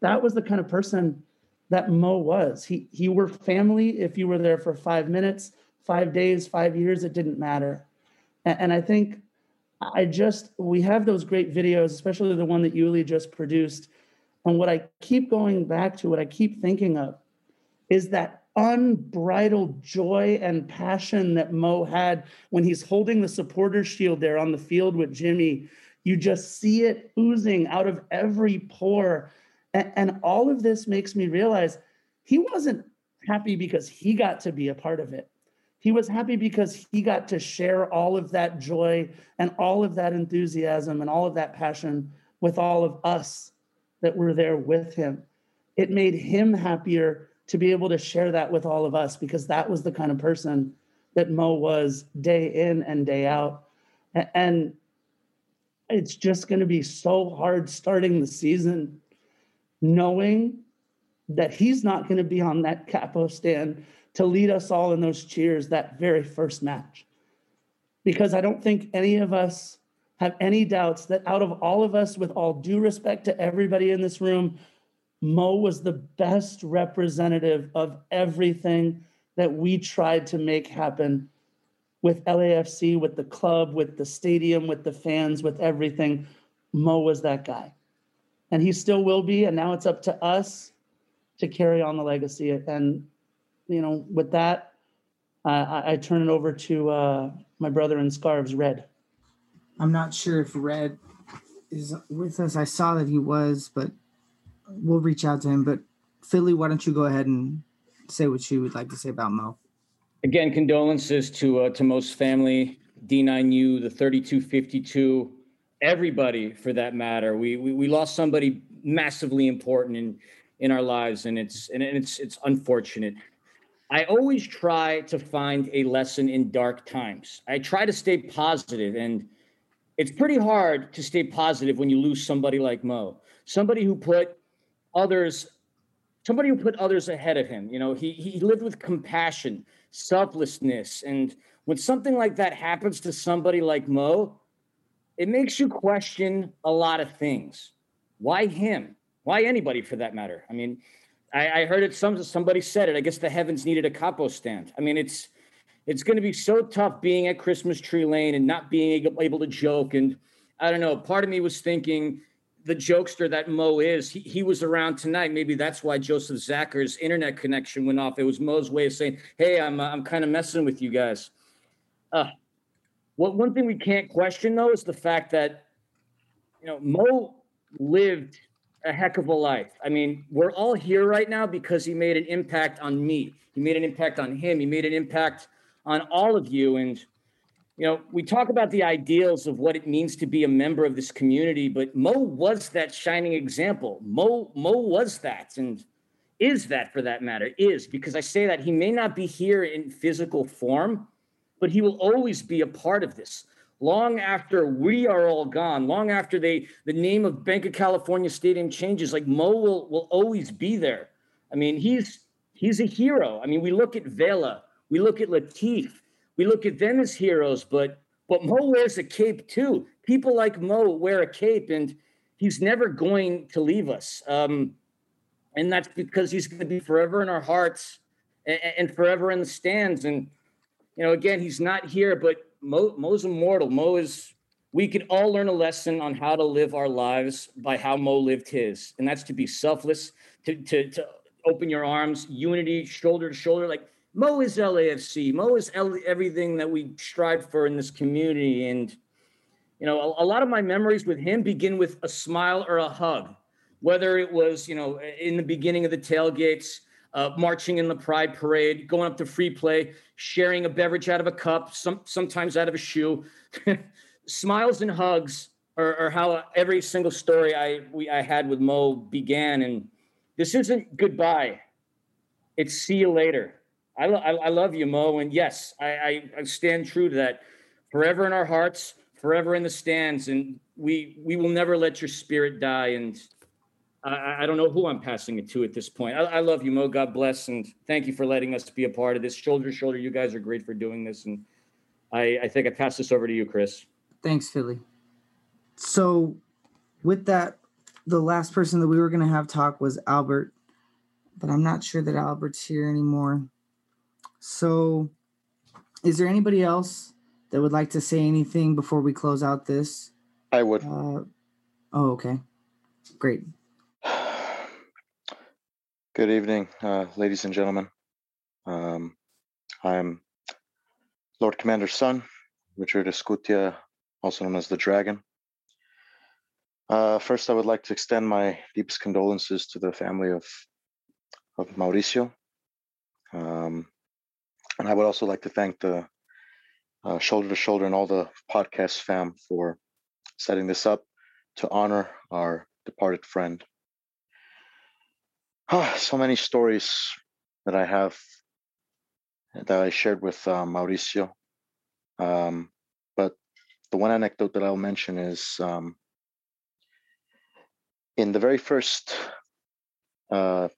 That was the kind of person that mo was. He he were family. If you were there for five minutes five days five years it didn't matter. And, and i think i just we have those great videos especially the one that yuli just produced and what I keep going back to, what I keep thinking of, is that unbridled joy and passion that Mo had when he's holding the supporter shield there on the field with Jimmy. You just see it oozing out of every pore. And, and all of this makes me realize he wasn't happy because he got to be a part of it. He was happy because he got to share all of that joy and all of that enthusiasm and all of that passion with all of us that were there with him. It made him happier to be able to share that with all of us because that was the kind of person that Mo was day in and day out. And it's just going to be so hard starting the season knowing that he's not going to be on that capo stand to lead us all in those cheers that very first match. Because I don't think any of us have any doubts that out of all of us, with all due respect to everybody in this room, Mo was the best representative of everything that we tried to make happen with LAFC, with the club, with the stadium, with the fans, with everything. Mo was that guy. And he still will be. And now it's up to us to carry on the legacy. And, you know, with that, uh, I, I, turn it over to uh, my brother in scarves, Red. I'm not sure if Red is with us. I saw that he was, but we'll reach out to him. But Philly, why don't you go ahead and say what you would like to say about Mo? Again, condolences to uh, to Mo's family, D9U, the 3252, everybody for that matter. We, we we lost somebody massively important in in our lives, and it's and it's it's unfortunate. I always try to find a lesson in dark times. I try to stay positive and it's pretty hard to stay positive when you lose somebody like Mo, somebody who put others, somebody who put others ahead of him. You know, he he lived with compassion, selflessness, and when something like that happens to somebody like Mo, it makes you question a lot of things. Why him? Why anybody for that matter? I mean, I, I heard it. Some somebody said it. I guess the heavens needed a capo stand. I mean, it's it's going to be so tough being at Christmas Tree Lane and not being able to joke. And I don't know, part of me was thinking the jokester that Mo is, he, he was around tonight. Maybe that's why Joseph Zacher's internet connection went off. It was Mo's way of saying, hey, I'm, uh, I'm kind of messing with you guys. Uh, what one thing we can't question, though, is the fact that, you know, Mo lived a heck of a life. I mean, we're all here right now because he made an impact on me. He made an impact on him. He made an impact on all of you. And you know, we talk about the ideals of what it means to be a member of this community, but Mo was that shining example. Mo Mo was that, and is that for that matter is because I say that he may not be here in physical form, but he will always be a part of this. Long after we are all gone, long after they the name of Bank of California Stadium changes, like Mo will will always be there. I mean, he's he's a hero. I mean, we look at Vela, we look at Latif, we look at them as heroes, but but Mo wears a cape too. People like Mo wear a cape, and he's never going to leave us. Um, and that's because he's going to be forever in our hearts and, and, forever in the stands. And you know, again, he's not here, but Mo, Mo's immortal. Mo is. We can all learn a lesson on how to live our lives by how Mo lived his, and that's to be selfless, to to to open your arms, unity, shoulder to shoulder, like Mo is LAFC. Mo is L- everything that we strive for in this community. And, you know, a, a, lot of my memories with him begin with a smile or a hug, whether it was, you know, in the beginning of the tailgates, uh, marching in the pride parade, going up to free play, sharing a beverage out of a cup, some, sometimes out of a shoe. Smiles and hugs are, are, how every single story I, we, I had with Mo began. And this isn't goodbye. It's see you later I, I, I love you, Mo. And yes, I, I, stand true to that. Forever in our hearts, forever in the stands. And we, we will never let your spirit die. And I, I don't know who I'm passing it to at this point. I, I love you, Mo. God bless. And thank you for letting us be a part of this. Shoulder to shoulder, you guys are great for doing this. And I, I think I pass this over to you, Chris. Thanks, Philly. So, with that, the last person that we were going to have talk was Albert, but I'm not sure that Albert's here anymore. So, is there anybody else that would like to say anything before we close out this? I would. Uh, oh, okay. Great. Good evening, uh, ladies and gentlemen. Um, I'm Lord Commander's son, Richard Escutia, also known as the Dragon. Uh, first, I would like to extend my deepest condolences to the family of of Mauricio. Um, and I would also like to thank the uh, Shoulder to Shoulder and all the podcast fam for setting this up to honor our departed friend. Oh, so many stories that I have that I shared with uh, Mauricio. Um, but the one anecdote that I'll mention is um, in the very first uh,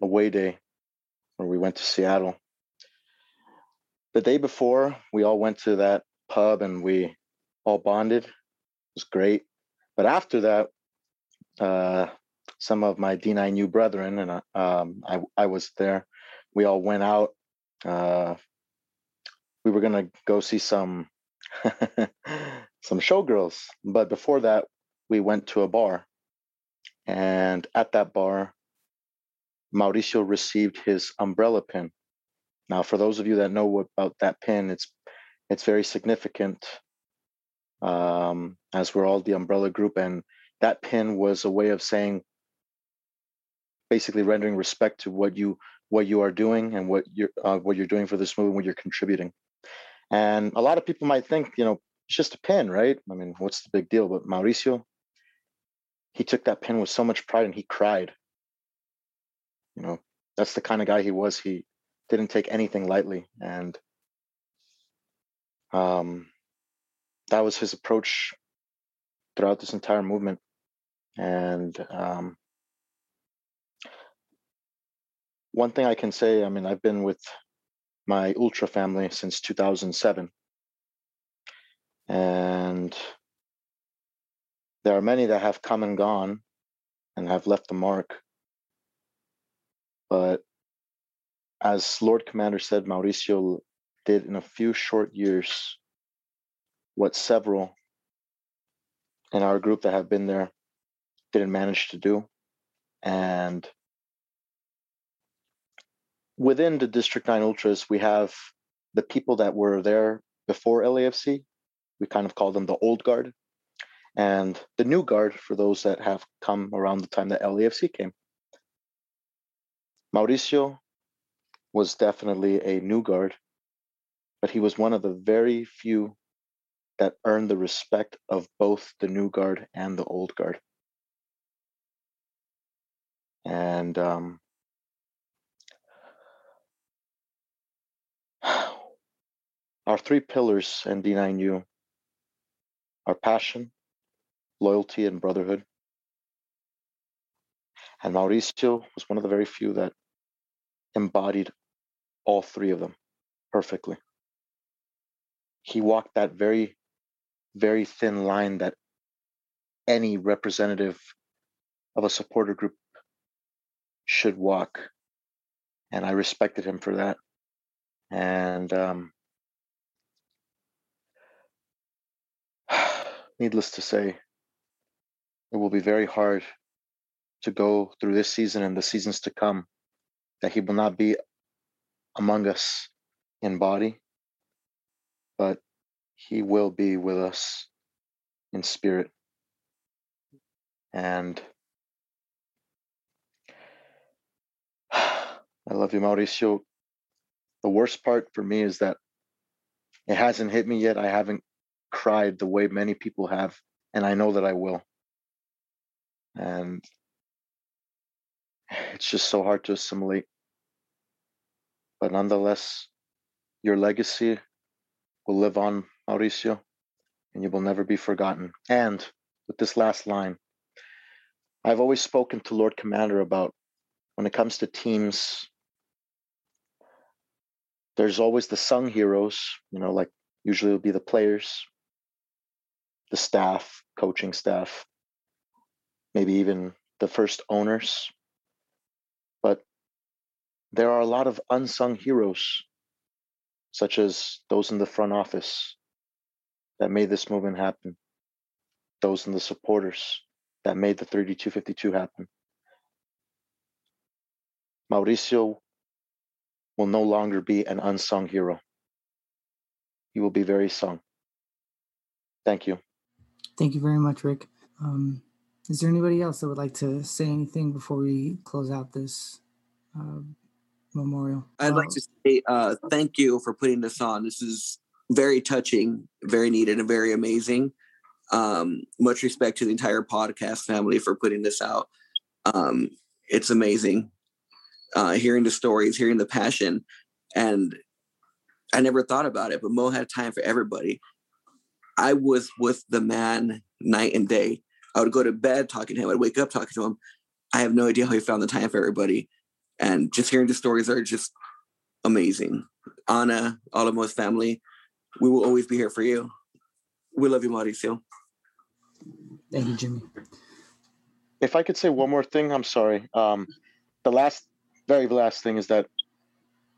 away day where we went to Seattle, the day before, we all went to that pub and we all bonded. It was great. But after that, uh, some of my D9U brethren and uh, um, I, I was there. We all went out. Uh, we were gonna go see some some showgirls, but before that, we went to a bar, and at that bar, Mauricio received his umbrella pin now, for those of you that know about that pin, it's it's very significant, um, as we're all the umbrella group, and that pin was a way of saying, basically rendering respect to what you what you are doing and what you're uh, what you're doing for this movement, what you're contributing. And a lot of people might think, you know, it's just a pin, right? I mean, what's the big deal? But Mauricio, he took that pin with so much pride and he cried. You know, that's the kind of guy he was. He didn't take anything lightly and um, that was his approach throughout this entire movement and um, one thing i can say i mean i've been with my ultra family since 2007 and there are many that have come and gone and have left the mark but as Lord Commander said, Mauricio did in a few short years what several in our group that have been there didn't manage to do. And within the District 9 Ultras, we have the people that were there before LAFC. We kind of call them the old guard. And the new guard for those that have come around the time that LAFC came. Mauricio was definitely a new guard but he was one of the very few that earned the respect of both the new guard and the old guard. And um, our three pillars in D9U are passion, loyalty, and brotherhood. And Mauricio was one of the very few that embodied all three of them perfectly. He walked that very, very thin line that any representative of a supporter group should walk. And I respected him for that. And um, needless to say, it will be very hard to go through this season and the seasons to come that he will not be among us in body, but he will be with us in spirit. And I love you, Mauricio. The worst part for me is that it hasn't hit me yet. I haven't cried the way many people have, and I know that I will. And it's just so hard to assimilate. But nonetheless, your legacy will live on, Mauricio, and you will never be forgotten. And with this last line, I've always spoken to Lord Commander about when it comes to teams, there's always the sung heroes, you know, like usually it'll be the players, the staff, coaching staff, maybe even the first owners. But there are a lot of unsung heroes, such as those in the front office that made this movement happen, those in the supporters that made the 3252 happen. Mauricio will no longer be an unsung hero. He will be very sung. Thank you. Thank you very much, Rick. Um, is there anybody else that would like to say anything before we close out this uh, memorial? I'd like to say uh, thank you for putting this on. This is very touching, very needed, and very amazing. Um, much respect to the entire podcast family for putting this out. Um, it's amazing uh, hearing the stories, hearing the passion, and I never thought about it, but Mo had time for everybody. I was with the man night and day. I would go to bed talking to him. I'd wake up talking to him. I have no idea how he found the time for everybody. And just hearing the stories are just amazing. Anna, all of Mo's family, we will always be here for you. We love you, Mauricio. Thank you, Jimmy. If I could say one more thing, I'm sorry. Um, the last, very last thing is that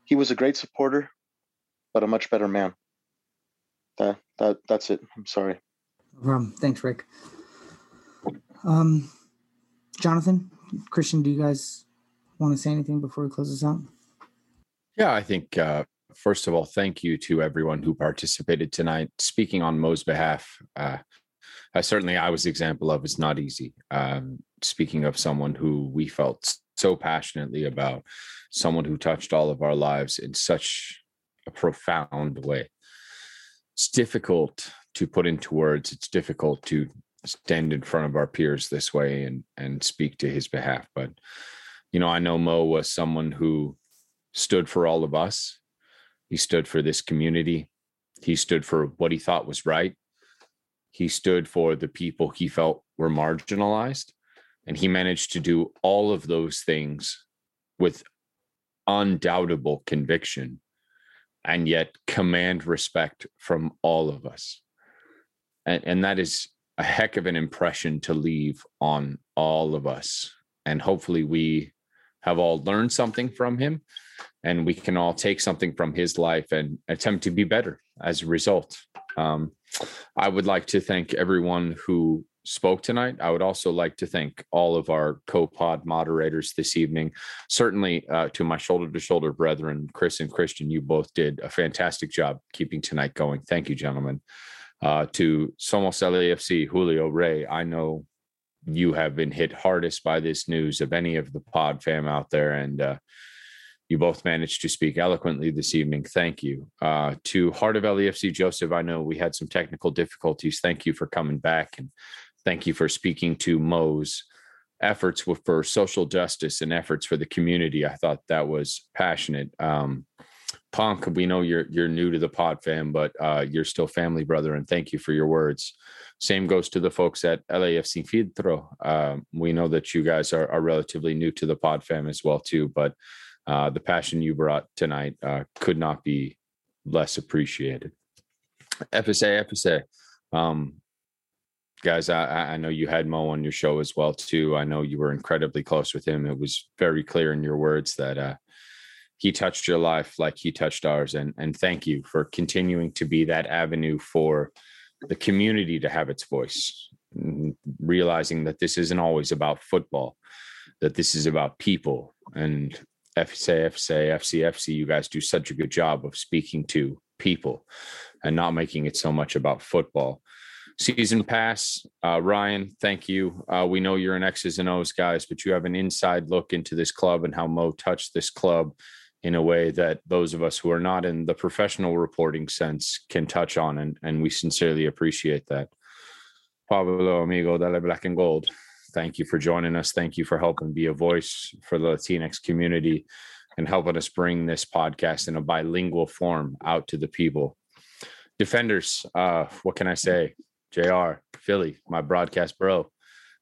he was a great supporter, but a much better man that that that's it. I'm sorry. Um, thanks, Rick. Um, Jonathan, Christian, do you guys want to say anything before we close this out? Yeah, I think uh, first of all, thank you to everyone who participated tonight. Speaking on Mo's behalf, uh, certainly I was the example of it's not easy. Um, speaking of someone who we felt so passionately about, someone who touched all of our lives in such a profound way it's difficult to put into words. It's difficult to stand in front of our peers this way and and speak to his behalf. But you know, I know Mo was someone who stood for all of us. He stood for this community. He stood for what he thought was right. He stood for the people he felt were marginalized. And he managed to do all of those things with undoubtable conviction and yet command respect from all of us. And, and that is a heck of an impression to leave on all of us. And hopefully, we have all learned something from him and we can all take something from his life and attempt to be better as a result. Um, I would like to thank everyone who spoke tonight. I would also like to thank all of our co-pod moderators this evening. Certainly uh, to my shoulder-to-shoulder brethren, Chris and Christian, you both did a fantastic job keeping tonight going. Thank you, gentlemen. Uh, to Somos LAFC, Julio Ray, I know you have been hit hardest by this news of any of the pod fam out there, and uh, you both managed to speak eloquently this evening. Thank you. Uh, to Heart of LAFC, Joseph, I know we had some technical difficulties. Thank you for coming back and thank you for speaking to Mo's efforts for social justice and efforts for the community. I thought that was passionate. Um, Punk, we know you're you're new to the pod fam, but uh, you're still family brother, and thank you for your words. Same goes to the folks at LAFC Filtro. Uh, we know that you guys are, are relatively new to the pod fam as well too, but uh, the passion you brought tonight uh, could not be less appreciated. FSA, FSA. Um, guys, I, I know you had Mo on your show as well too. I know you were incredibly close with him. It was very clear in your words that uh, he touched your life like he touched ours, and and thank you for continuing to be that avenue for the community to have its voice, realizing that this isn't always about football, that this is about people and FSA, FSA, FCFC, you guys do such a good job of speaking to people and not making it so much about football. Season pass, uh, Ryan, thank you. Uh, we know you're an X's and O's guys, but you have an inside look into this club and how Mo touched this club in a way that those of us who are not in the professional reporting sense can touch on. And, and we sincerely appreciate that. Pablo, amigo, dale black and gold thank you for joining us. Thank you for helping be a voice for the Latinx community and helping us bring this podcast in a bilingual form out to the people. Defenders, uh, what can I say? JR, Philly, my broadcast bro.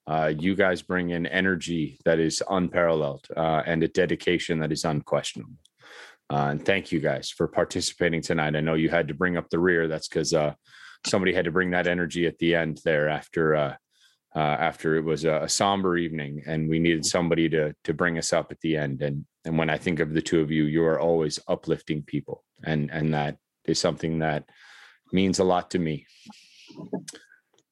Uh, you guys bring in energy that is unparalleled uh, and a dedication that is unquestionable. Uh, and thank you guys for participating tonight. I know you had to bring up the rear. That's because uh, somebody had to bring that energy at the end there after uh, uh, after it was a, a, somber evening and we needed somebody to to bring us up at the end. And and when i think of the two of you you are always uplifting people and and that is something that means a lot to me.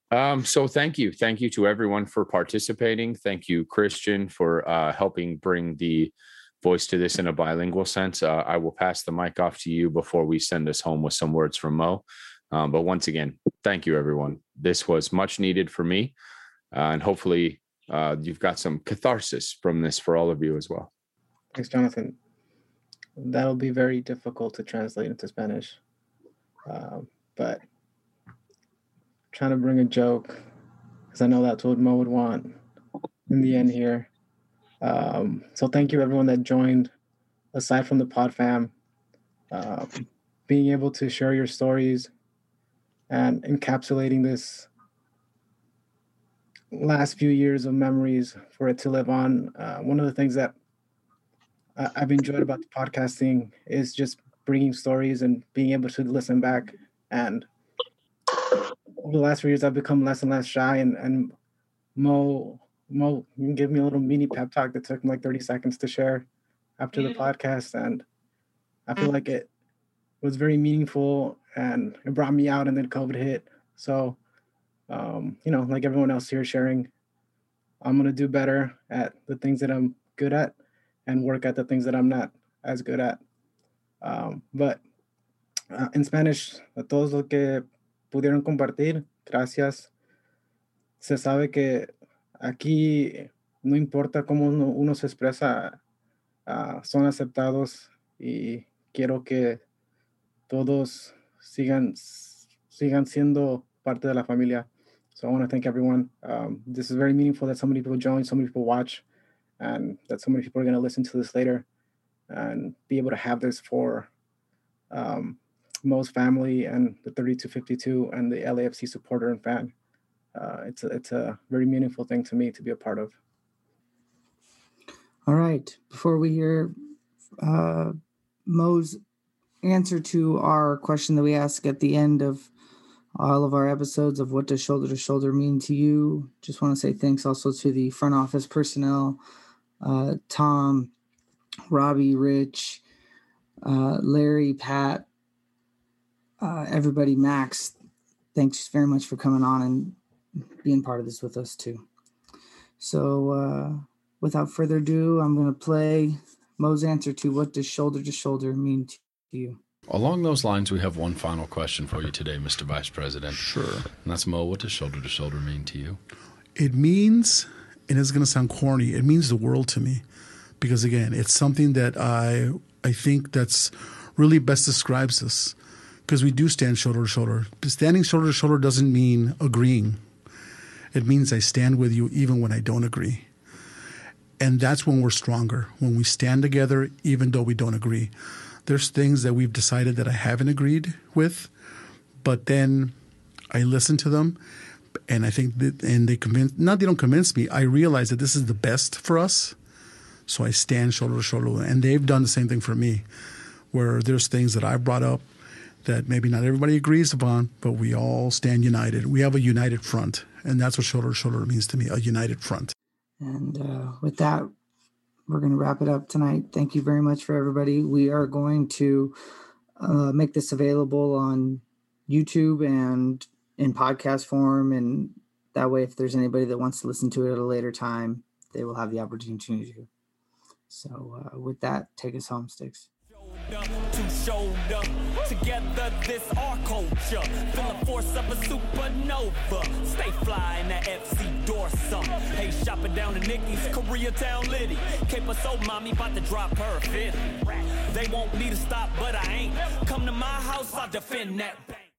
Um so thank you. Thank you to everyone for participating. Thank you christian for uh helping bring the voice to this in a bilingual sense uh, i will pass the mic off to you before we send us home with some words from mo um, but once again thank you everyone this was much needed for me uh, and hopefully uh, you've got some catharsis from this for all of you as well. Thanks, Jonathan. That'll be very difficult to translate into Spanish, uh, but trying to bring a joke because I know that's what Mo would want in the end here. Um, so thank you everyone that joined. Aside from the Pod Fam, uh, being able to share your stories and encapsulating this last few years of memories for it to live on. Uh, one of the things that I've enjoyed about the podcasting is just bringing stories and being able to listen back. And over the last few years, I've become less and less shy. And, and Mo, Mo, you can give me a little mini pep talk that took me like 30 seconds to share after the podcast. And I feel like it was very meaningful and it brought me out. And then COVID hit. So um, you know, like everyone else here sharing, I'm gonna do better at the things that I'm good at and work at the things that I'm not as good at. Um, but uh, en Spanish, a todos los que pudieron compartir, gracias. Se sabe que aquí no importa cómo uno, uno se expresa, uh, son aceptados y quiero que todos sigan, sigan siendo parte de la familia. So I want to thank everyone. Um, this is very meaningful that so many people join, so many people watch, and that so many people are going to listen to this later and be able to have this for um, family and the 3252 and the LAFC supporter and fan. Uh, it's a, it's a very meaningful thing to me to be a part of. All right. Before we hear uh, Mo's answer to our question that we ask at the end of all of our episodes of what does shoulder to shoulder mean to you. Just want to say thanks also to the front office personnel, uh, Tom, Robbie, Rich, uh, Larry, Pat, uh, everybody, Max. Thanks very much for coming on and being part of this with us too. So, uh, without further ado, I'm going to play Mo's answer to what does shoulder to shoulder mean to you. Along those lines, we have one final question for you today, Mr. Vice President. Sure. And that's Mo. What does shoulder to shoulder mean to you? It means, and it's going to sound corny, it means the world to me. Because again, it's something that I I think that's really best describes us because we do stand shoulder to shoulder. But standing shoulder to shoulder doesn't mean agreeing. It means I stand with you even when I don't agree. And that's when we're stronger, when we stand together even though we don't agree. There's things that we've decided that I haven't agreed with, but then I listen to them and I think that, and they convince, not they don't convince me, I realize that this is the best for us. So I stand shoulder to shoulder. And they've done the same thing for me, where there's things that I've brought up that maybe not everybody agrees upon, but we all stand united. We have a united front. And that's what shoulder to shoulder means to me a united front. And uh, with that, we're going to wrap it up tonight. Thank you very much for everybody. We are going to uh, make this available on YouTube and in podcast form. And that way, if there's anybody that wants to listen to it at a later time, they will have the opportunity to. So, uh, with that, take us home, Sticks. Two shoulder together, this our culture. Feel the force of a supernova. Stay fly in that FC Dorsa. Hey, shopping down to Nikki's Koreatown Liddy. Cape so mommy about to drop her fit. They want me to stop, but I ain't. Come to my house, I'll defend that.